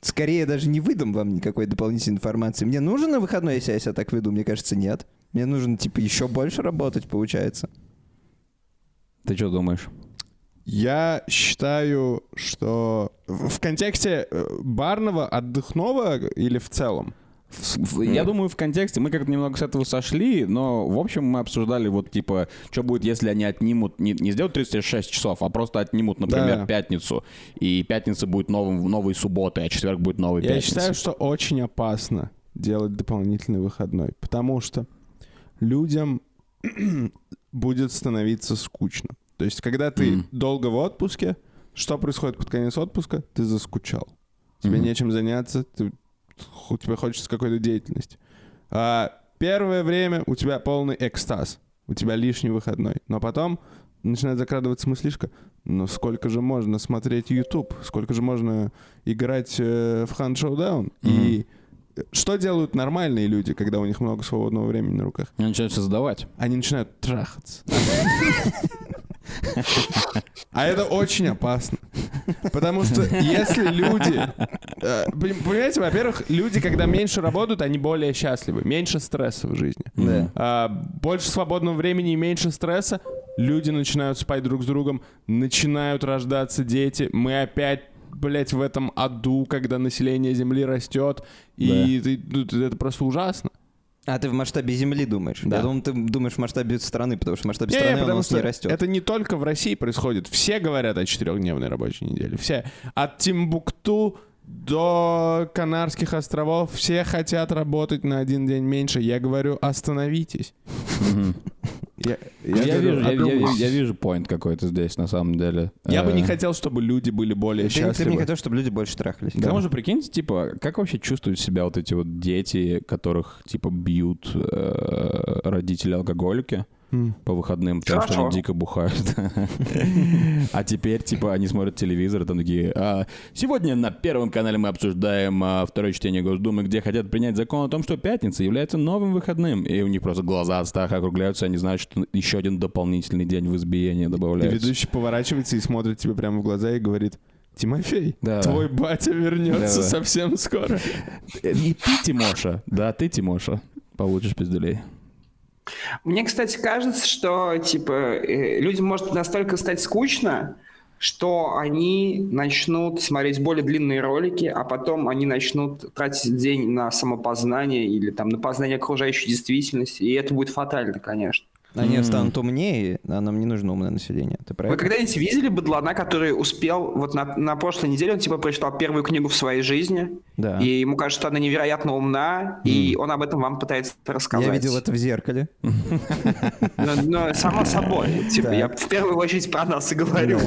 скорее даже не выдам вам никакой дополнительной информации. Мне нужен на выходной, если я себя так веду? Мне кажется, нет. Мне нужно, типа, еще больше работать, получается. Ты что думаешь? Я считаю, что в в контексте э, барного, отдыхного или в целом? Я думаю, в контексте мы как-то немного с этого сошли, но в общем мы обсуждали вот типа, что будет, если они отнимут, не, не сделают 36 часов, а просто отнимут, например, Да. пятницу, и пятница будет новым, новой субботой, а четверг будет новой Я пятницей. считаю, что очень опасно делать дополнительный выходной, потому что людям будет становиться скучно. То есть, когда ты Мгм. долго в отпуске, что происходит под конец отпуска? Ты заскучал. Тебе Мгм. нечем заняться, ты, у тебя хочется какой-то деятельности. А первое время у тебя полный экстаз, у тебя лишний выходной. Но потом начинает закрадываться мыслишка, ну сколько же можно смотреть YouTube, сколько же можно играть э, в Hunt Showdown. И э, что делают нормальные люди, когда у них много свободного времени на руках? Они начинают создавать. Они начинают трахаться. А это очень опасно. Потому что если люди... э, пон- Понимаете, во-первых, люди, когда меньше работают, они более счастливы. Меньше стресса в жизни. Да. А, больше свободного времени и меньше стресса. Люди начинают спать друг с другом, начинают рождаться дети. Мы опять блять, в этом аду, когда население Земли растет, и ты- ну, ты- это просто ужасно. А ты в масштабе Земли думаешь? Да. Я думал, ты думаешь в масштабе страны, потому что в масштабе Не, страны у потому нас что не растет. это не только в России происходит. Все говорят о четырехдневной рабочей неделе. Все. От Тимбукту до Канарских островов все хотят работать на один день меньше. Я говорю, остановитесь. Я, Я, говорю, вижу, я, я- я вижу point какой-то здесь, на самом деле. Я бы не Э, хотел, чтобы люди были более Ты, ты не счастливы. хотел, чтобы люди больше трахались. К тому же, прикиньте, типа, как вообще чувствуют себя вот эти вот дети, которых, типа, бьют э, родители-алкоголики? По выходным, потому что Хорошо. они дико бухают. А теперь, типа, они смотрят телевизор, и там такие, «А, сегодня на Первом канале мы обсуждаем а, второе чтение Госдумы, где хотят принять закон о том, что пятница является новым выходным. И у них просто глаза от страха округляются, они знают, что еще один дополнительный день в избиении добавляется. ведущий поворачивается и смотрит тебе прямо в глаза и говорит, Тимофей, Да. твой батя вернется Да-да. совсем скоро. И ты, Тимоша, да, ты, Тимоша, получишь пиздюлей. Мне, кстати, кажется, что типа э, людям может настолько стать скучно, что они начнут смотреть более длинные ролики, а потом они начнут тратить день на самопознание или там на познание окружающей действительности, и это будет фатально, конечно. Они М. станут умнее, а нам не нужно умное население. Ты Вы когда-нибудь видели быдлана, который успел, вот на, на прошлой неделе он типа прочитал первую книгу в своей жизни, Да. и ему кажется, что она невероятно умна, и он об этом вам пытается рассказать. Я видел это в зеркале. Но, но само собой, типа, я в первую очередь про нас и говорю.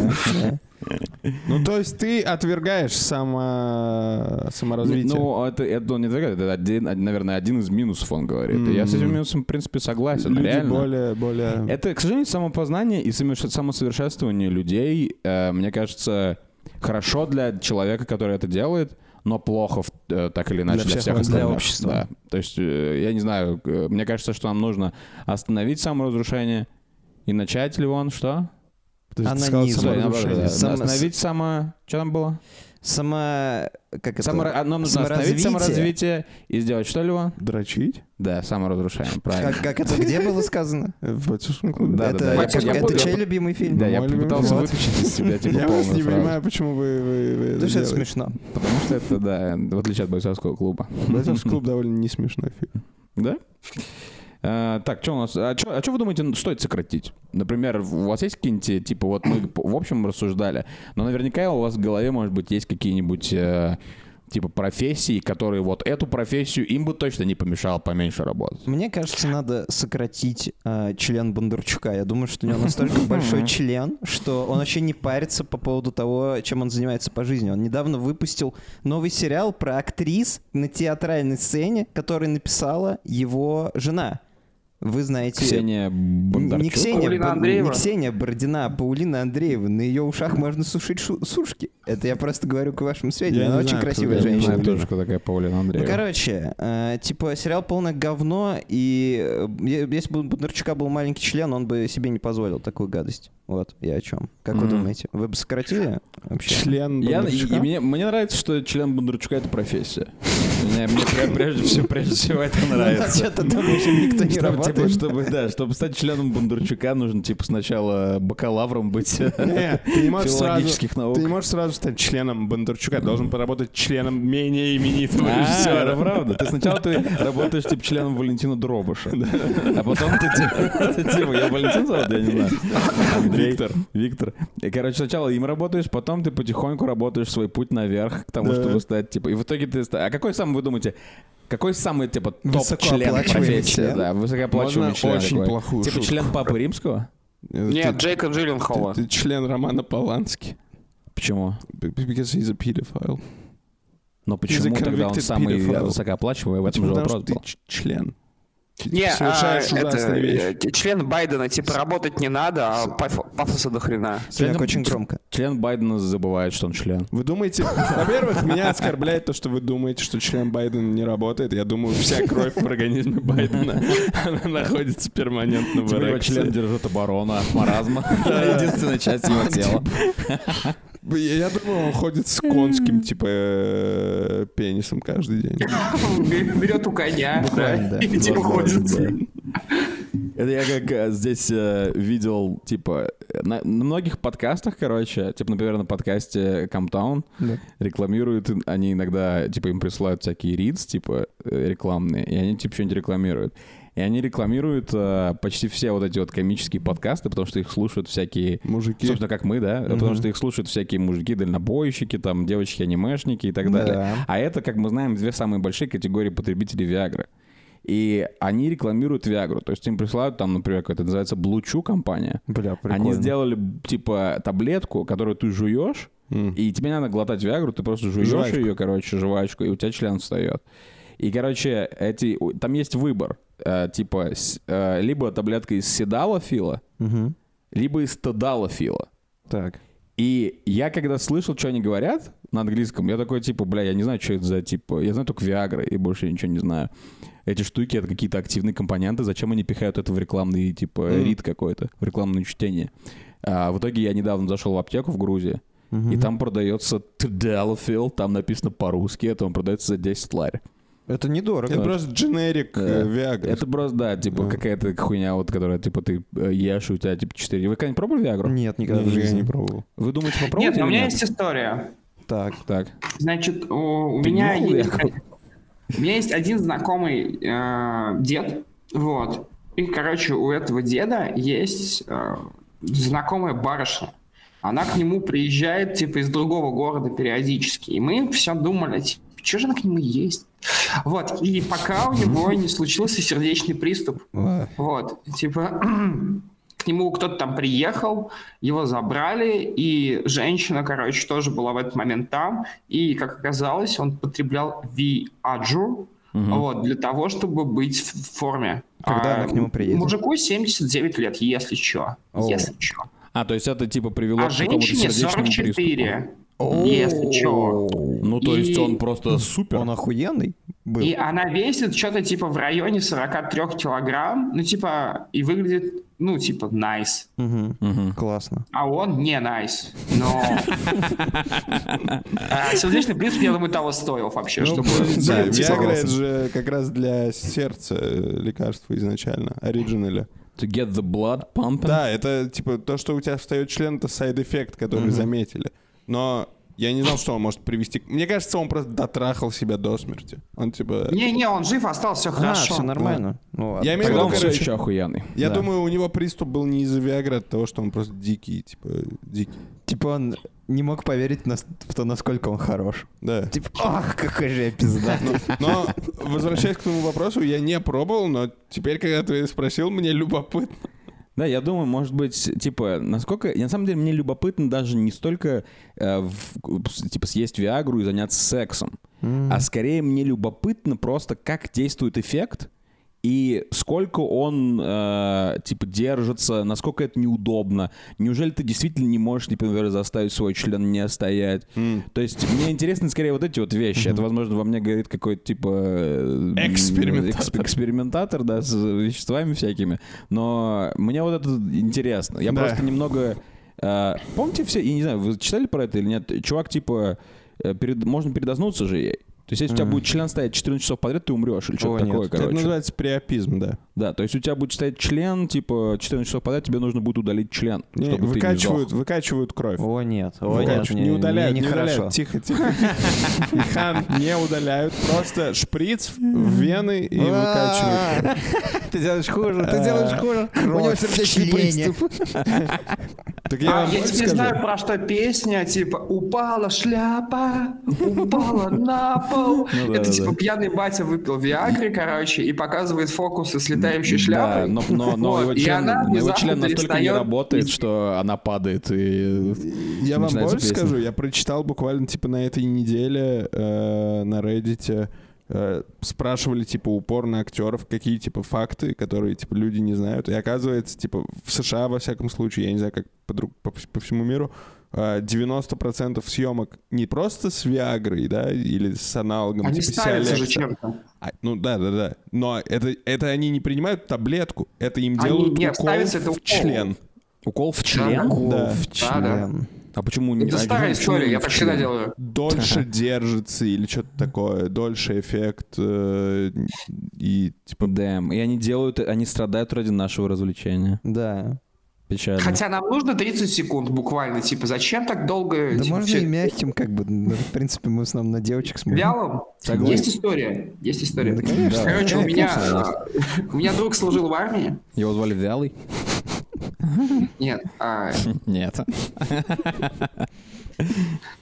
Ну, то есть ты отвергаешь само... саморазвитие. Ну, это, это он не отвергает, это один, наверное, один из минусов, он говорит. И я с этим минусом, в принципе, согласен. Люди реально. более... более... Это, к сожалению, самопознание и самосовершенствование людей, э, мне кажется, хорошо для человека, который это делает, но плохо в- э, так или иначе Для для, всех всех нас, для остальных. общества. Да. То есть, э, я не знаю, э, мне кажется, что нам нужно остановить саморазрушение и начать, Ливон, что? Подожди, ты сказал саморазрушение. Остановить само... Что там было? Само... Как это? Само... Нам нужно остановить Саморазвитие. саморазвитие и сделать что, Ливон? Дрочить? Да, саморазрушаем, правильно. Как, как это где было сказано? В батюшком клубе? Да, это да. Я я чей любимый фильм? Да, я фильм. вытащить из себя типа Я полную не понимаю, почему вы, вы, вы Потому что это смешно. Потому что это, да, в отличие от бойцовского клуба. Бойцовский клуб довольно не смешной фильм. Да? Э, так, что у нас? А что вы думаете, стоит сократить? Например, у вас есть какие-нибудь, типа, вот мы в общем рассуждали, но наверняка у вас в голове, может быть, есть какие-нибудь, э, типа, профессии, которые вот эту профессию им бы точно не помешало поменьше работать. Мне кажется, надо сократить э, член Бондарчука. Я думаю, что у него настолько большой член, что он вообще не парится по поводу того, чем он занимается по жизни. Он недавно выпустил новый сериал про актрис на театральной сцене, который написала его жена. Вы знаете... Ксения Бондарчук. Не Ксения, Паулина Андреева? не Ксения Бородина, а Паулина Андреева. На ее ушах можно сушить шу- сушки. Это я просто говорю к вашему сведению. Я Она не очень знаю, красивая кто- не Я не женщина. знаю тоже, кто такая Паулина Ну, Андреева. короче, э, типа, сериал полное говно, и э, если бы у Бондарчука был маленький член, он бы себе не позволил такую гадость. Вот, я о чем. Как вы Мгм. думаете? Вы бы сократили вообще? Член Я, и- Бондарчука? и мне, мне нравится, что член Бондарчука это профессия. Мне, прежде всего, прежде всего это Ну, нравится. ты думаешь, никто не Чтобы, работает? чтобы, да, чтобы стать членом Бондарчука, нужно типа сначала бакалавром быть ты не можешь сразу... филологических наук. Ты не можешь сразу стать членом Бондарчука, должен поработать членом менее именитого А, режиссера. правда. Ты сначала ты работаешь типа членом Валентина Дробыша, а потом ты типа, ты, типа, я Валентин зовут, я не знаю. Виктор. Виктор. Короче, сначала им работаешь, потом ты потихоньку работаешь свой путь наверх к тому, чтобы стать типа. И в итоге ты. А какой самый, вы думаете, какой самый типа топ-член Высокооплачиваемый профессии? Да, высокооплачиваемый Можно член. очень такой. плохую Типа шутку? член Папы Римского? Нет, Ты- Джейка Джилленхола. Ты член Романа Полански. Почему? Because he's a pedophile. Но почему тогда он самый pedophile. высокооплачиваемый? В этом же Потому вопрос что был. ты ч- член. Не, а, совершаешь это, ужасные вещи. э, член Байдена, типа, работать не надо, а паф- пафоса до хрена. Так очень громко. Член Байдена забывает, что он член. Вы думаете, во-первых, меня оскорбляет то, что вы думаете, что член Байдена не работает. Я думаю, вся кровь в организме Байдена, она находится перманентно в Типа эрекции. член держит оборону от маразма. Единственная часть его тела. Я думаю, он ходит с конским, типа, э, пенисом каждый день. Берет у коня, да, и типа ходит. Это я как э, здесь э, видел, типа, на, на многих подкастах, короче, типа, например, на подкасте Камтаун Да. рекламируют, они иногда, типа, им присылают всякие ридс, типа, э, рекламные, и они, типа, что-нибудь рекламируют. И они рекламируют э, почти все вот эти вот комические подкасты, потому что их слушают всякие Мужики. Собственно, как мы, да? Потому что их слушают всякие мужики-дальнобойщики, там, девочки-анимешники и так далее. Да. А это, как мы знаем, две самые большие категории потребителей Виагры. И они рекламируют Виагру. То есть им присылают там, например, какая-то называется Блучу компания. Бля, прикольно. Они сделали, типа, таблетку, которую ты жуешь, и тебе не надо глотать Виагру, ты просто жуешь Жвачку. ее, короче, жвачку, и у тебя член встает. И, короче, эти, там есть выбор. Э, типа, с- э, либо таблетка из седалофила, Мгм. либо из тедалофила. Так. И я когда слышал, что они говорят на английском, я такой, типа, бля, я не знаю, что это за, типа, я знаю только Viagra, и больше ничего не знаю. Эти штуки — это какие-то активные компоненты, зачем они пихают это в рекламный, типа, Мгм. рит какой-то, в рекламное чтение. А в итоге я недавно зашел в аптеку в Грузии, и там продается Tadalafil, там написано по-русски, это он продается за 10 ларь. Это недорого. Это просто дженерик э, Viagra. Это просто, да, типа, какая-то хуйня, вот, которая, типа, ты э, ешь, и у тебя, типа, 4. Вы когда-нибудь пробовали Viagra? Нет, никогда в жизни. не пробовал. Вы думаете, Нет, попробуйте но у меня нет? есть история. Так. Так. Значит, у, меня есть, у меня есть один знакомый э, дед, вот. И, короче, у этого деда есть э, знакомая барышня. Она к нему приезжает, типа, из другого города периодически. И мы все думали, что же она к нему есть? Вот, и пока у него не случился сердечный приступ. А, Вот, типа, к нему кто-то там приехал, его забрали, и женщина, короче, тоже была в этот момент там, и, как оказалось, он потреблял Viagra, вот, для того, чтобы быть в форме. Когда она к нему приедет? Мужику 79 лет, если что. Если что. А, то есть это, типа, привело А к какому-то сердечному приступу? 44. Если что. Ну, то есть он просто супер. Он охуенный был. И она весит что-то типа в районе 43 килограмм, ну типа, и выглядит, ну типа. Мгм. Классно. А он не nice. Но... А, Сердечный приступ, я думаю, того стоил вообще, Ну, чтобы... да, быть, типа, это же как раз для сердца э, лекарство изначально, originally. To get the blood pumping? Да, это типа то, что у тебя встает член, это side effect, который заметили. Но я не знал, что он может привести. Мне кажется, он просто дотрахал себя до смерти. Он типа. Не-не, он жив остался, все А, хорошо. все нормально. Ну, ладно. Я имею в виду, короче, еще охуенный. Я Да. думаю, у него приступ был не из-за Виагры, а от того, что он просто дикий, типа, дикий. Типа он не мог поверить на- в то, насколько он хорош. Да. Типа, ах, какой же я пизда. Но, возвращаясь к твоему вопросу, я не пробовал, но теперь, когда ты спросил, мне любопытно. Да, я думаю, может быть, типа, насколько... На самом деле, мне любопытно даже не столько, э, в- типа, съесть Виагру и заняться сексом, а скорее мне любопытно просто, как действует эффект и сколько он, э, типа, держится, насколько это неудобно. Неужели ты действительно не можешь, например, заставить свой член не стоять? То есть мне интересны скорее вот эти вот вещи. Это, возможно, во мне говорит какой-то, типа... э, Экспериментатор. эксп- экспериментатор, да, с веществами всякими. Но мне вот это интересно. Я Да. просто немного... э, помните все, я не знаю, вы читали про это или нет? Чувак, типа, э, перед- можно передознуться же ей. То есть, если у тебя будет член стоять 14 часов подряд, ты умрешь или что-то О, нет. такое, Это короче. называется приопизм, да. Да, то есть у тебя будет стоять член, типа, 14 часов подряд, тебе нужно будет удалить член, Не, чтобы ты не выкачивают, выкачивают кровь. О, нет. О, нет. Выкачивают. не, удаляют, не, не, удаляют. хорошо. Тихо, тихо. Хан, не удаляют. Просто шприц в вены и выкачивают. Ты делаешь хуже, ты делаешь хуже. У него сердечный приступ. Так я А, я тебе знаю, про что песня, типа «Упала шляпа, упала на пол». Ну да, Это да, типа да. пьяный батя выпил Виагры, короче, и показывает фокусы с летающей Да, шляпой. но, но, но Вот, его член, она но его член настолько не работает, что она падает и... Я вам больше песня. скажу. Я прочитал буквально типа на этой неделе э, на Reddit э, спрашивали типа упорно актеров, какие типа факты, которые типа люди не знают. И оказывается, типа в США во всяком случае, я не знаю, как по, друг- по, по всему миру, 90% съемок не просто с Виагрой, да, или с аналогом, Они типа ставятся же чем-то. А, ну да, да, да. Но это, это они не принимают таблетку, это им Они- делают нет, укол ставится это в укол. член. Укол в член? Да. Укол Да. в член. А почему не... Это а старая история, я так всегда делаю. дольше держится или что-то такое, дольше эффект э, и типа Дэм. И они делают, они страдают ради нашего развлечения. Да. Печально. Хотя нам нужно 30 секунд буквально, типа, зачем так долго? Да типа, можно всё- и мягким, как бы. Ну, В принципе, мы в основном на девочек смотрим. Вялым? Согласен. Есть история. Есть история. Да, конечно. Короче, у меня, конечно, у меня друг служил в армии. Его звали Вялый? Нет. а, Нет.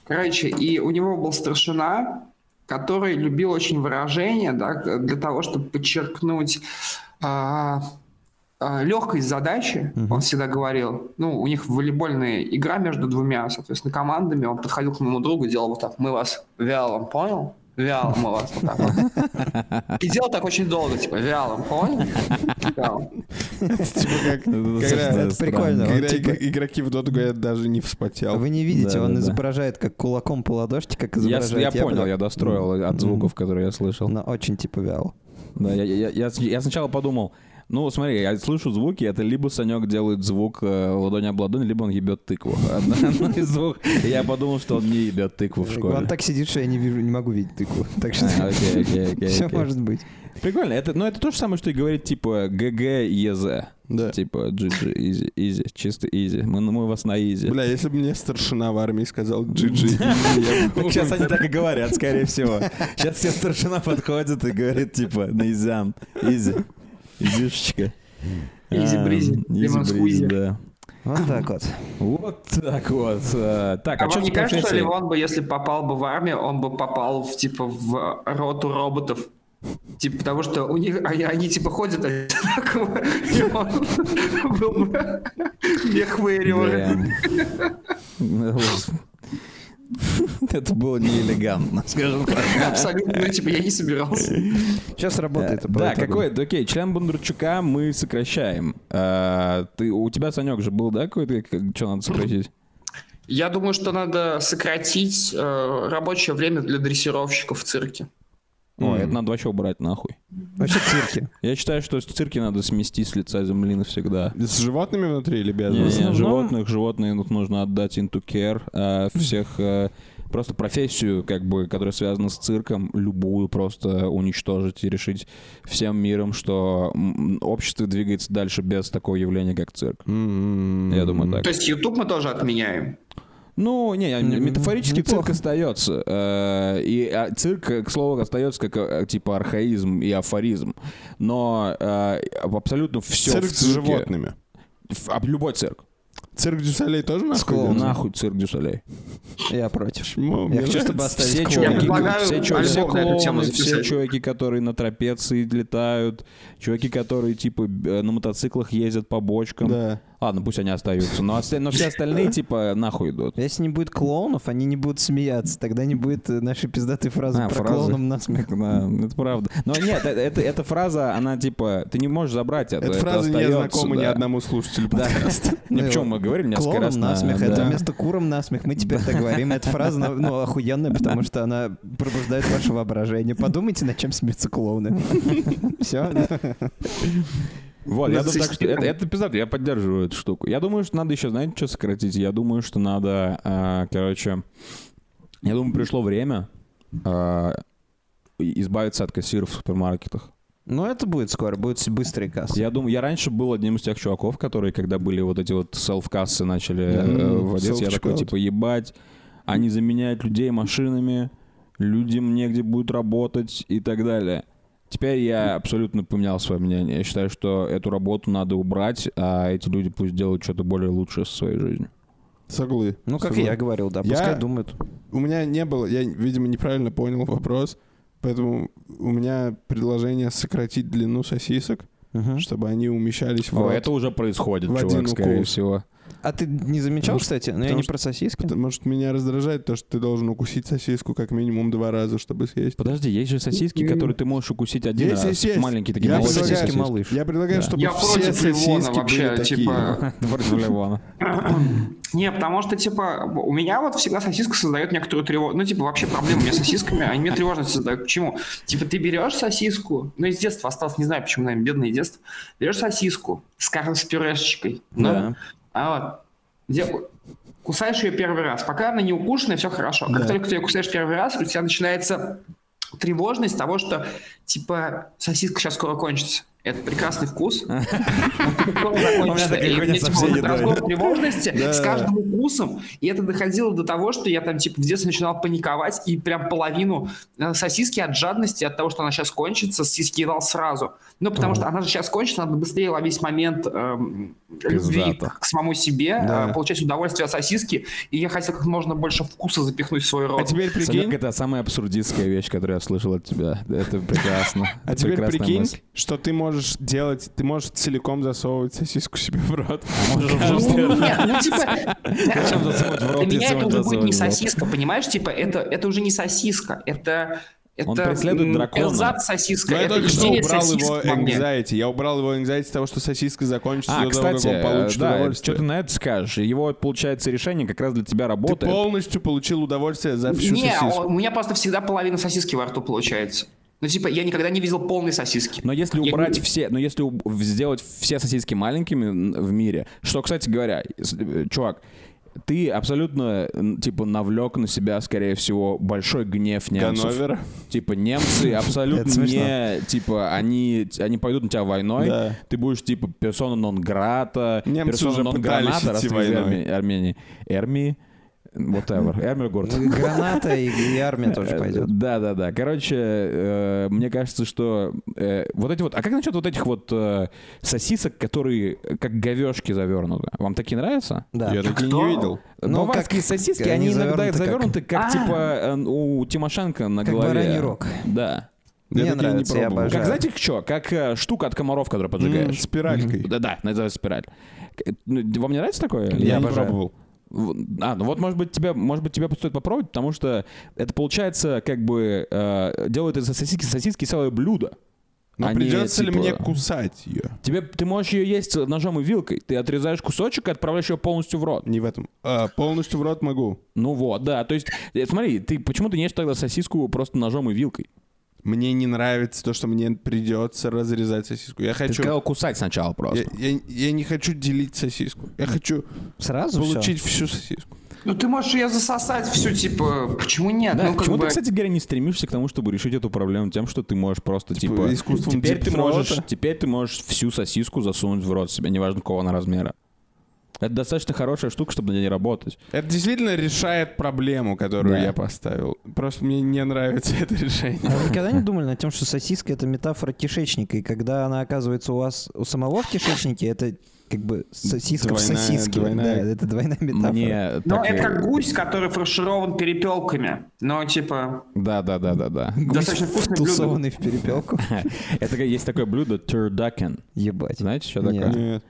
Короче, и у него был старшина, который любил очень выражение, да, для того, чтобы подчеркнуть а, легкость задачи, он всегда говорил, ну, у них волейбольная игра между двумя, соответственно, командами, он подходил к моему другу, делал вот так, мы вас вялом, понял? Вялым у вас вот так вот. И делал так очень долго, типа, вялым, понял? Типа Это это прикольно. когда типа- иг- игроки в доту говорят, даже не вспотел. Вы не видите, он изображает как кулаком по ладошке, как изображает я понял, я достроил от звуков, которые я слышал. Но очень типа вяло. Да, я, я, я, я сначала подумал, ну, смотри, я слышу звуки, это либо Санек делает звук э, ладони об ладонь, либо он ебет тыкву. Одно, одно из двух. И я подумал, что он не ебет тыкву в школе. Он так сидит, что я не вижу, не могу видеть тыкву. Так что А, окей, окей, окей, все может быть. Прикольно. Это, ну, это то же самое, что и говорить, типа, GG, EZ. Да. Типа, GG, easy, easy, чисто easy. Мы, мы вас на easy. Бля, если бы мне старшина в армии сказал GG, я бы- Сейчас они так и говорят, скорее всего. Сейчас все старшина подходят и говорит, типа, на easy ям. Easy. Изюшечка. Easy-breezy, А, lemon easy-breezy, squeezy. да. Вот так вот. Вот так вот. А, Так, А а, вам не кажется, что? Ливон бы, если попал бы в армию, он бы попал в типа в роту роботов? Типа потому что у них они, они, типа ходят одинаково, и он был бы. Блин. Это было неэлегантно, скажем так. Абсолютно, ну, типа, я не собирался. Сейчас работает. Да, какой, да, окей, член Бондарчука мы сокращаем. А, Ты, у тебя, Санек, же был, да, какой-то, как- что надо сократить? Я думаю, что надо сократить э, рабочее время для дрессировщиков в цирке. Ой, это надо вообще убрать нахуй. Вообще цирки. Я считаю, что с цирки надо смести с лица земли навсегда. С животными внутри или без? Не, не, основном- животных, животные ну, нужно отдать into care. а всех э, просто профессию, как бы, которая связана с цирком, любую просто уничтожить и решить всем миром, что общество двигается дальше без такого явления, как цирк. М-м-м. Я думаю, так. То есть YouTube мы тоже отменяем. Ну, не, М, метафорически неплохо. цирк остается. э, И а, цирк, э, к слову, остается как э, типа архаизм и афоризм. Но э, абсолютно все Цирк в с животными. в- а, любой цирк. Цирк дю Солей тоже нахуй? идет? Нахуй цирк дю Солей. Я против. Почему? Я хочу, чтобы оставить Все чуваки, предлагаю все, чуваки, все клоуны, все чуваки, которые на трапеции летают, чуваки, которые типа э, на мотоциклах ездят по бочкам. Да. Ладно, пусть они остаются, но, но все остальные типа нахуй идут. Если не будет клоунов, они не будут смеяться. Тогда не будет э, нашей пиздатой фразы А, про фразы. клоуном насмех. Да, это правда. Но нет, э- это, эта фраза, она типа, ты не можешь забрать это. Эта фраза не знакома ни одному слушателю Да. подкаста. Ни Ну, в чем мы говорили несколько раз. на- насмех. Это вместо куром насмех. Мы теперь так говорим. Эта фраза ну, ну, охуенная, потому что она пробуждает ваше воображение. Подумайте, над чем смеются клоуны. Все. Вот, я думаю, так, что это, это пиздато, я поддерживаю эту штуку. Я думаю, что надо еще, знаете, что сократить? Я думаю, что надо, а, короче, я думаю, пришло время и- избавиться от кассиров в супермаркетах. Ну, это будет скоро. Будет быстрый касс. Я думаю, я раньше был одним из тех чуваков, которые, когда были вот эти вот селф-кассы начали э, М, вводить, я такой, типа, ебать, они заменяют людей машинами, людям негде будет работать и так далее. Теперь я абсолютно поменял свое мнение. Я считаю, что эту работу надо убрать, а эти люди пусть делают что-то более лучшее со своей жизнью. Соглы. Ну, как Соглы. я говорил, да. Я- Пускай думают. У меня не было, я, видимо, неправильно понял вопрос, поэтому у меня предложение сократить длину сосисок, Мгм. чтобы они умещались в О, рот. это уже происходит, в чувак, один скорее укус. всего. А ты не замечал, Потому кстати? Ну, я не что- про сосиски. Потому что меня раздражает то, что ты должен укусить сосиску как минимум два раза, чтобы съесть. Подожди, есть же сосиски, которые ты можешь укусить один Есть, раз. есть, есть. Маленькие такие Я предлагаю- сосиски. малыш. Я предлагаю, Да. чтобы Я все против Ливона сосиски вообще, были такие. типа... Против Ливона. Не, потому что, типа, у меня вот всегда сосиска создает некоторую тревогу. Ну, типа, вообще проблемы у меня с сосисками, они мне тревожность создают. Почему? Типа, ты берешь сосиску, ну, из детства осталось, не знаю, почему, наверное, бедное детство. Берешь сосиску, скажем, с пюрешечкой. ну, Да. А вот, где кусаешь ее первый раз. Пока она не укушенная, все хорошо. Как Да. только ты ее кусаешь первый раз, у тебя начинается тревожность того, что, типа, сосиска сейчас скоро кончится. Это прекрасный вкус. Он разгон тревожности с каждым укусом. И это доходило до того, что я там, типа, в детстве начинал паниковать и прям половину э, сосиски от жадности, от того, что она сейчас кончится, съедал сразу. Ну, потому что она же сейчас кончится, надо быстрее ловить момент эм, любви к, самому себе, э, получать удовольствие от сосиски. И я хотел как можно больше вкуса запихнуть в свой рот. А теперь прикинь, это самая абсурдистская вещь, которую я слышал от тебя. Это прекрасно. а теперь прикинь, что ты можешь делать, ты можешь целиком засовывать сосиску себе в рот. Можешь Ну, нет, ну, типа, Зачем засовывать в рот, для меня это уже будет не сосиска, понимаешь? Типа, это, это уже не сосиска, это Это Он преследует дракона. эрзац сосиска. Но я это только что убрал его anxiety. Я убрал его anxiety с того, что сосиска закончится А, до того, кстати, как он получит да, удовольствие. что ты на это скажешь? Его, получается, решение как раз для тебя Ты работает. полностью получил удовольствие за всю Не, сосиску. у меня просто всегда половина сосиски во рту получается. Ну, типа, я никогда не видел полной сосиски. Но если Я убрать не- все, но если сделать все сосиски маленькими в мире, что, кстати говоря, э, чувак, ты абсолютно, типа, навлек на себя, скорее всего, большой гнев немцев. Ганновер. Типа, немцы абсолютно не, типа, они, они пойдут на тебя войной, Да. ты будешь, типа, персона нон грата, Немцы персона уже нон пытались граната, раз идти ты из Армении. Эрмии, whatever, Эрмергорд. Граната и, и армия тоже Э, пойдет. Да, да, да. Короче, э, мне кажется, что э, вот эти вот. А как насчет вот этих вот э, сосисок, которые как говешки завернуты? Вам такие нравятся? Да. Я такие не видел. Ну, Баварские как- сосиски, они они иногда завернуты как- завернуты как, А. типа э, у Тимошенко на Как голове. бараний рог. Да. Мне Я такие не нравится, я обожаю. Как знаете, что? Как э, штука от комаров, которую поджигаешь. Спиралькой. Да, да, называется спираль. Ну, Вам не нравится такое? Я, Я не обожаю. пробовал. А, ну вот, может быть, тебе, может быть, тебе стоит попробовать, потому что это получается, как бы, э, делает из сосиски, сосиски целое блюдо. Но Они, придется ли типа, мне кусать ее? Тебе, ты можешь ее есть ножом и вилкой. Ты отрезаешь кусочек и отправляешь ее полностью в рот. Не в этом. А, полностью в рот могу. Ну вот, да. То есть, э, смотри, ты почему ты не ешь тогда сосиску просто ножом и вилкой? Мне не нравится то, что мне придется разрезать сосиску. Я Ты хочу... сказал кусать сначала просто. Я, я- я не хочу делить сосиску. Я хочу Сразу получить всю сосиску. Ну, ты можешь ее засосать всю, типа, почему нет? Да, ну, как почему бы... ты, кстати говоря, не стремишься к тому, чтобы решить эту проблему тем, что ты можешь просто, Типа, типа... искусством теперь ты, дипфрота? можешь, теперь ты можешь всю сосиску засунуть в рот себе, неважно какого она размера. Это достаточно хорошая штука, чтобы на ней работать. Это действительно решает проблему, которую Да. я поставил. Просто мне не нравится это решение. А вы никогда не думали над тем, что сосиска это метафора кишечника, и когда она оказывается у вас у самого в кишечнике, это как бы сосиска в Двойная- сосиске. двойная- Да, это двойная метафора. Мне Ну, так это как гусь, который фарширован перепелками. Но, типа, Да, да, да, да, да. достаточно вкусное блюдо. В перепелку. Это есть такое блюдо turducken. Ебать. Знаете, что такое? Нет.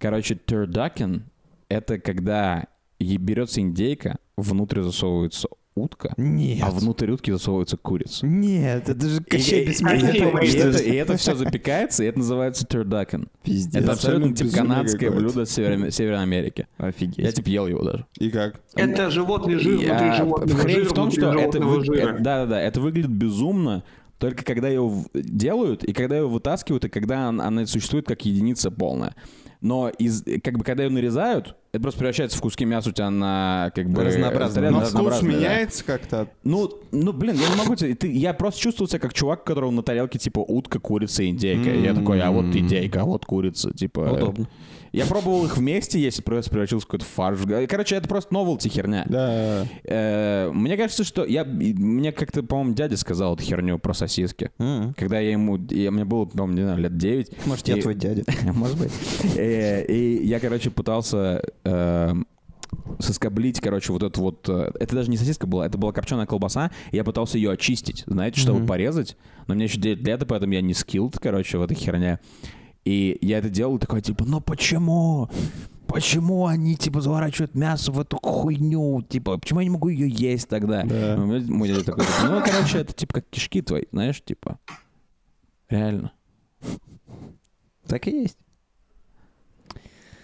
Короче, turducken — это когда берется индейка, внутрь засовывается утка, Нет. а внутрь утки засовывается курица. Нет, это же И, Кощей и- и Бессмертный. это, и это- и это все запекается, и это называется turducken. Пиздец. Это абсолютно типа канадское блюдо Северной, Северной Америки. Я Офигеть. типа ел его даже. И как? Это животный жир И, внутри а, животного хрень жира, в том, что это, вы- жира. э, да, да, да, это выглядит безумно, только когда в- делают, и когда ее вытаскивают, и когда она, она существует как единица полная. Но из, как бы, когда ее нарезают, это просто превращается в куски мяса у тебя на как бы Разнообразно. Но вкус разнообразно, да. меняется как-то. Ну, ну, блин, я не могу тебе. ты- я просто чувствовал себя как чувак, у которого на тарелке типа утка, курица, индейка. И я такой, а вот индейка, а вот курица, типа. Удобно. Я пробовал их вместе, если превратился в какой-то фарш. Короче, это просто новелти херня. Да. Э, Мне кажется, что я... Мне как-то, по-моему, дядя сказал эту херню про сосиски. Когда я ему... я- Мне было, по-моему, не знаю, лет 9. Может, я твой дядя. Может быть. Э, И я, короче, пытался э, соскоблить, короче, вот эту вот... э, Это даже не сосиска была, это была копченая колбаса. и Я пытался ее очистить, знаете, чтобы порезать. Но мне еще 9 лет, и поэтому я не скиллд, короче, в этой херне. И я это делал такой, типа, ну почему? Почему они, типа, заворачивают мясо в эту хуйню? Типа, почему я не могу ее есть тогда? Да. Мой дядя такой, типа, ну, короче, это типа как кишки твои, знаешь, типа. Реально. Так и есть.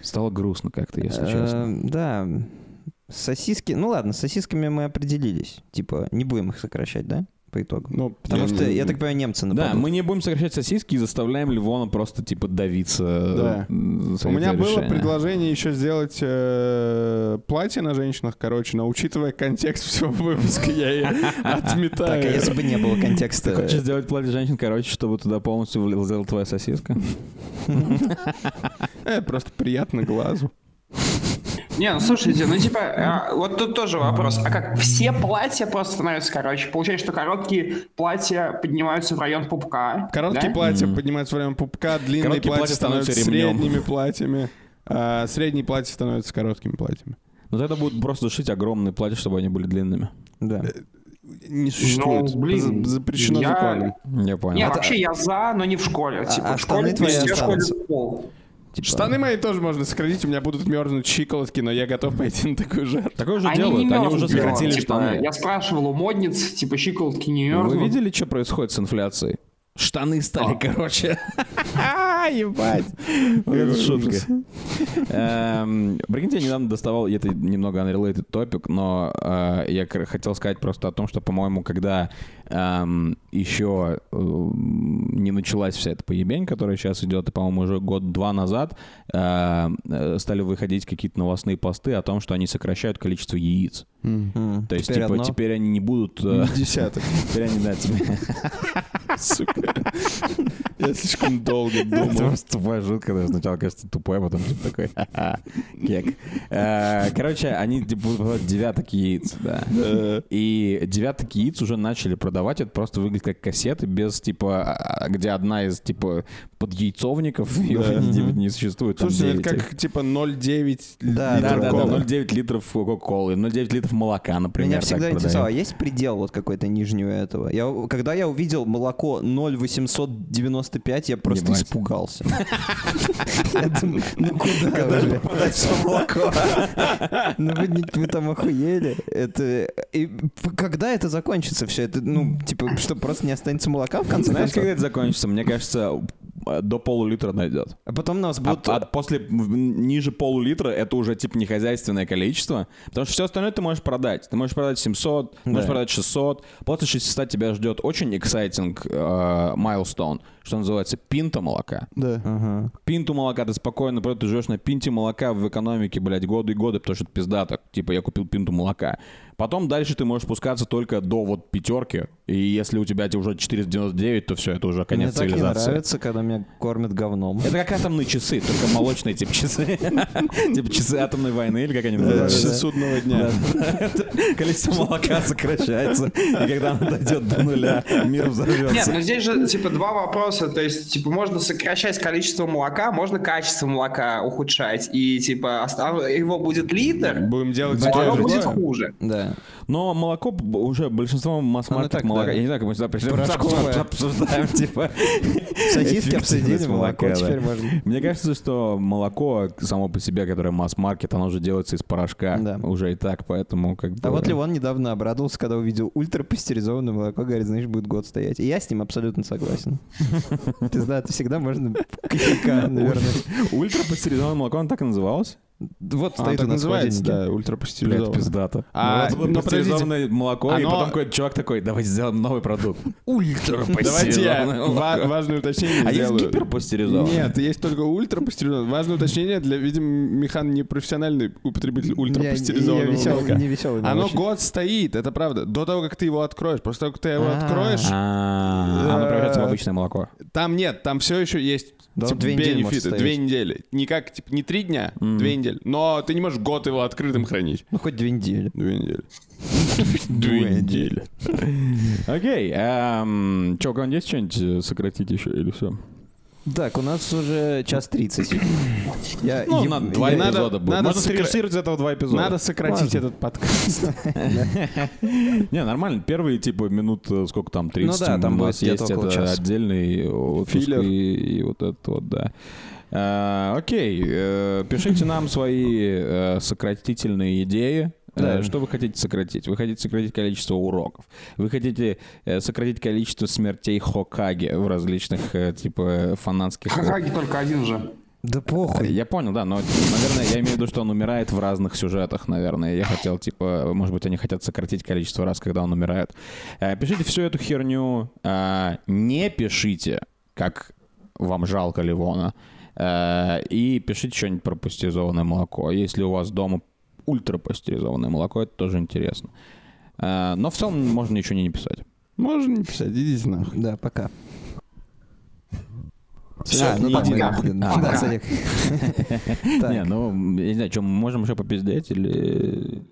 Стало грустно как-то, если честно. Э, Да. Сосиски. Ну ладно, с сосисками мы определились. Типа, не будем их сокращать, да? По итогу. Ну, Потому я что, не- я так понимаю, немцы Да, нападут. мы не будем сокращать сосиски и заставляем Ливона просто, типа, давиться. Да. э, за У меня было предложение еще сделать э, платье на женщинах, короче, но учитывая контекст всего выпуска, я ее отметаю. Так, а если бы не было Ты контекста... хочешь сделать платье женщин, короче, чтобы туда полностью влезла твоя сосиска? Э, Просто приятно глазу. Не, ну слушайте, ну типа, а, вот тут тоже вопрос. А как все платья просто становятся короче? Получается, что короткие платья поднимаются в район пупка. Короткие да? платья поднимаются во время пупка, длинные Короткие платья платья становятся становятся ремнем. средними платьями, а средние платья становятся короткими платьями. Ну тогда будут просто шить огромные платья, чтобы они были длинными. Да. Не существует. Ну, блин, За- Запрещено я- законом. Я понял. Не, Это- вообще я за, но не в школе. Типа, а в школе твои останутся? в пол. Типа, Штаны мои тоже можно сократить, у меня будут мерзнуть щиколотки, но я готов пойти на такую жертву. Такое уже Они делают, не они уже сократили типа, штаны. Я спрашивал у модниц, типа, щиколотки не мерзнут. Вы видели, что происходит с инфляцией? Штаны стали А. короче. Ебать. Это шутка. Эм, Прикиньте, я недавно доставал, это немного unrelated топик, но э, я хотел сказать просто о том, что, по-моему, когда эм, еще э, не началась вся эта поебень, которая сейчас идет, и, по-моему, уже год-два назад э, стали выходить какие-то новостные посты о том, что они сокращают количество яиц. То есть, теперь типа, теперь они не будут... Десяток. Теперь они, да, тебе... Я слишком долго Это думал. просто тупая шутка, да, сначала кажется тупой, а потом типа такой, ха-ха, кек. Э, Короче, они типа будут продавать девяток яиц, да. Э, И девяток яиц уже начали продавать, это просто выглядит как кассеты без, типа, а, где одна из, типа, подъяйцовников, и уже не, существует там Слушайте, ну это 9 их. как типа 0,9 Да, Да, литра да, колы. да, 0,9 литров кока-колы, 0,9 литров молока, например, Меня всегда интересовало, а есть предел вот какой-то нижний у этого? Я, когда я увидел молоко 0,895, я просто Ебать. испугался. Я думаю, ну куда молоко? Ну вы там охуели? Это... Когда это закончится все? Это, ну, типа, что, просто не останется молока в конце Знаешь, когда это закончится? Мне кажется, до полулитра найдет. А потом нас А, будут... а после в- ниже полулитра это уже типа не хозяйственное количество, потому что все остальное ты можешь продать. Ты можешь продать 700, ты можешь Да. продать 600. После 600 тебя ждет очень exciting э, milestone, что называется пинта молока. Да. Ага. Пинту молока ты спокойно, просто ты живешь на пинте молока в экономике, блядь, годы и годы, потому что это пиздато. Типа я купил пинту молока. Потом дальше ты можешь спускаться только до вот пятерки, и если у тебя уже 499, то все, это уже Мне конец так не цивилизации. нравится, когда меня кормят говном. Это как атомные часы, только молочные типа часы. Типа часы атомной войны, или как они называются? Часы судного дня. Количество молока сокращается, и когда оно дойдет до нуля, мир Нет, взорвется. ну здесь же, типа, два вопроса. То есть, типа, можно сокращать количество молока, можно качество молока ухудшать. И, типа, его будет литр, Будем делать а оно будет хуже. Да. Но молоко уже большинство масс-маркет молока, да. я не знаю, как мы сюда пришли, обсуждаем, типа, Сосиски обсудили, молоко теперь можно. Мне кажется, что молоко само по себе, которое масс-маркет, оно уже делается из порошка Да. уже и так, поэтому как бы... А вот Ливон недавно обрадовался, когда увидел ультрапастеризованное молоко, говорит, значит, будет год стоять. И я с ним абсолютно согласен. Пизда, это всегда можно кофейка наверное. Ультрапастеризованное молоко, оно так и называлось? Вот А, стоит у так нас в называется, да, Блядь, ультрапастеризованное. пиздато. А, Вот, но пастеризованное молоко, и оно- потом какой-то чувак такой, давайте сделаем новый продукт. Давайте я Ультрапастеризованное ва- молоко. важное уточнение А есть гиперпастеризованное? Нет, есть только ультрапастеризованное. Важное уточнение для, видимо, Михан не профессиональный употребитель Я- я ультрапастеризованного не веселый Оно год стоит, это правда. До того, как ты его откроешь. После того, как ты его А. откроешь, А, Оно превращается в обычное молоко. там нет, там все еще есть типа, две недели. Две недели. Не как, типа, не три дня, две недели. Но ты не можешь год его открытым хранить. Ну, хоть две недели. Две недели. Две недели. Окей. эм, Че, у кого есть что-нибудь э, сократить еще или все? Так, у нас уже час тридцать. Я- Ну, я- надо два я- надо- эпизода будет. надо Можно сокра- срежиссировать из этого два эпизода. Надо сократить Важно. этот подкаст. Не, нормально. Первые, типа, минут, э, сколько там, 30 Ну да, там у нас есть это отдельный выпуск Филлер. и, и вот это вот, да. А, окей, э, пишите нам свои э, сократительные идеи. Э, Да. Что вы хотите сократить? Вы хотите сократить количество уроков. Вы хотите э, сократить количество смертей Хокаги в различных, э, типа, фанатских... Хакаги только один же. Да похуй. Я понял, да, но, наверное, я имею в виду, что он умирает в разных сюжетах, наверное. Я хотел, типа, может быть, они хотят сократить количество раз, когда он умирает. Э, Пишите всю эту херню. э, Не пишите, как вам жалко Ливона. Э, И пишите что-нибудь про пастеризованное молоко. Если у вас дома ультрапастеризованное молоко, это тоже интересно. Э, Но в целом можно ничего не написать. Можно не писать, идите нахуй. Да, пока. Всё, А, ну да, иди мы- нахуй. да. Саня. Так. Не, ну, я не знаю, что, можем еще попиздеть или...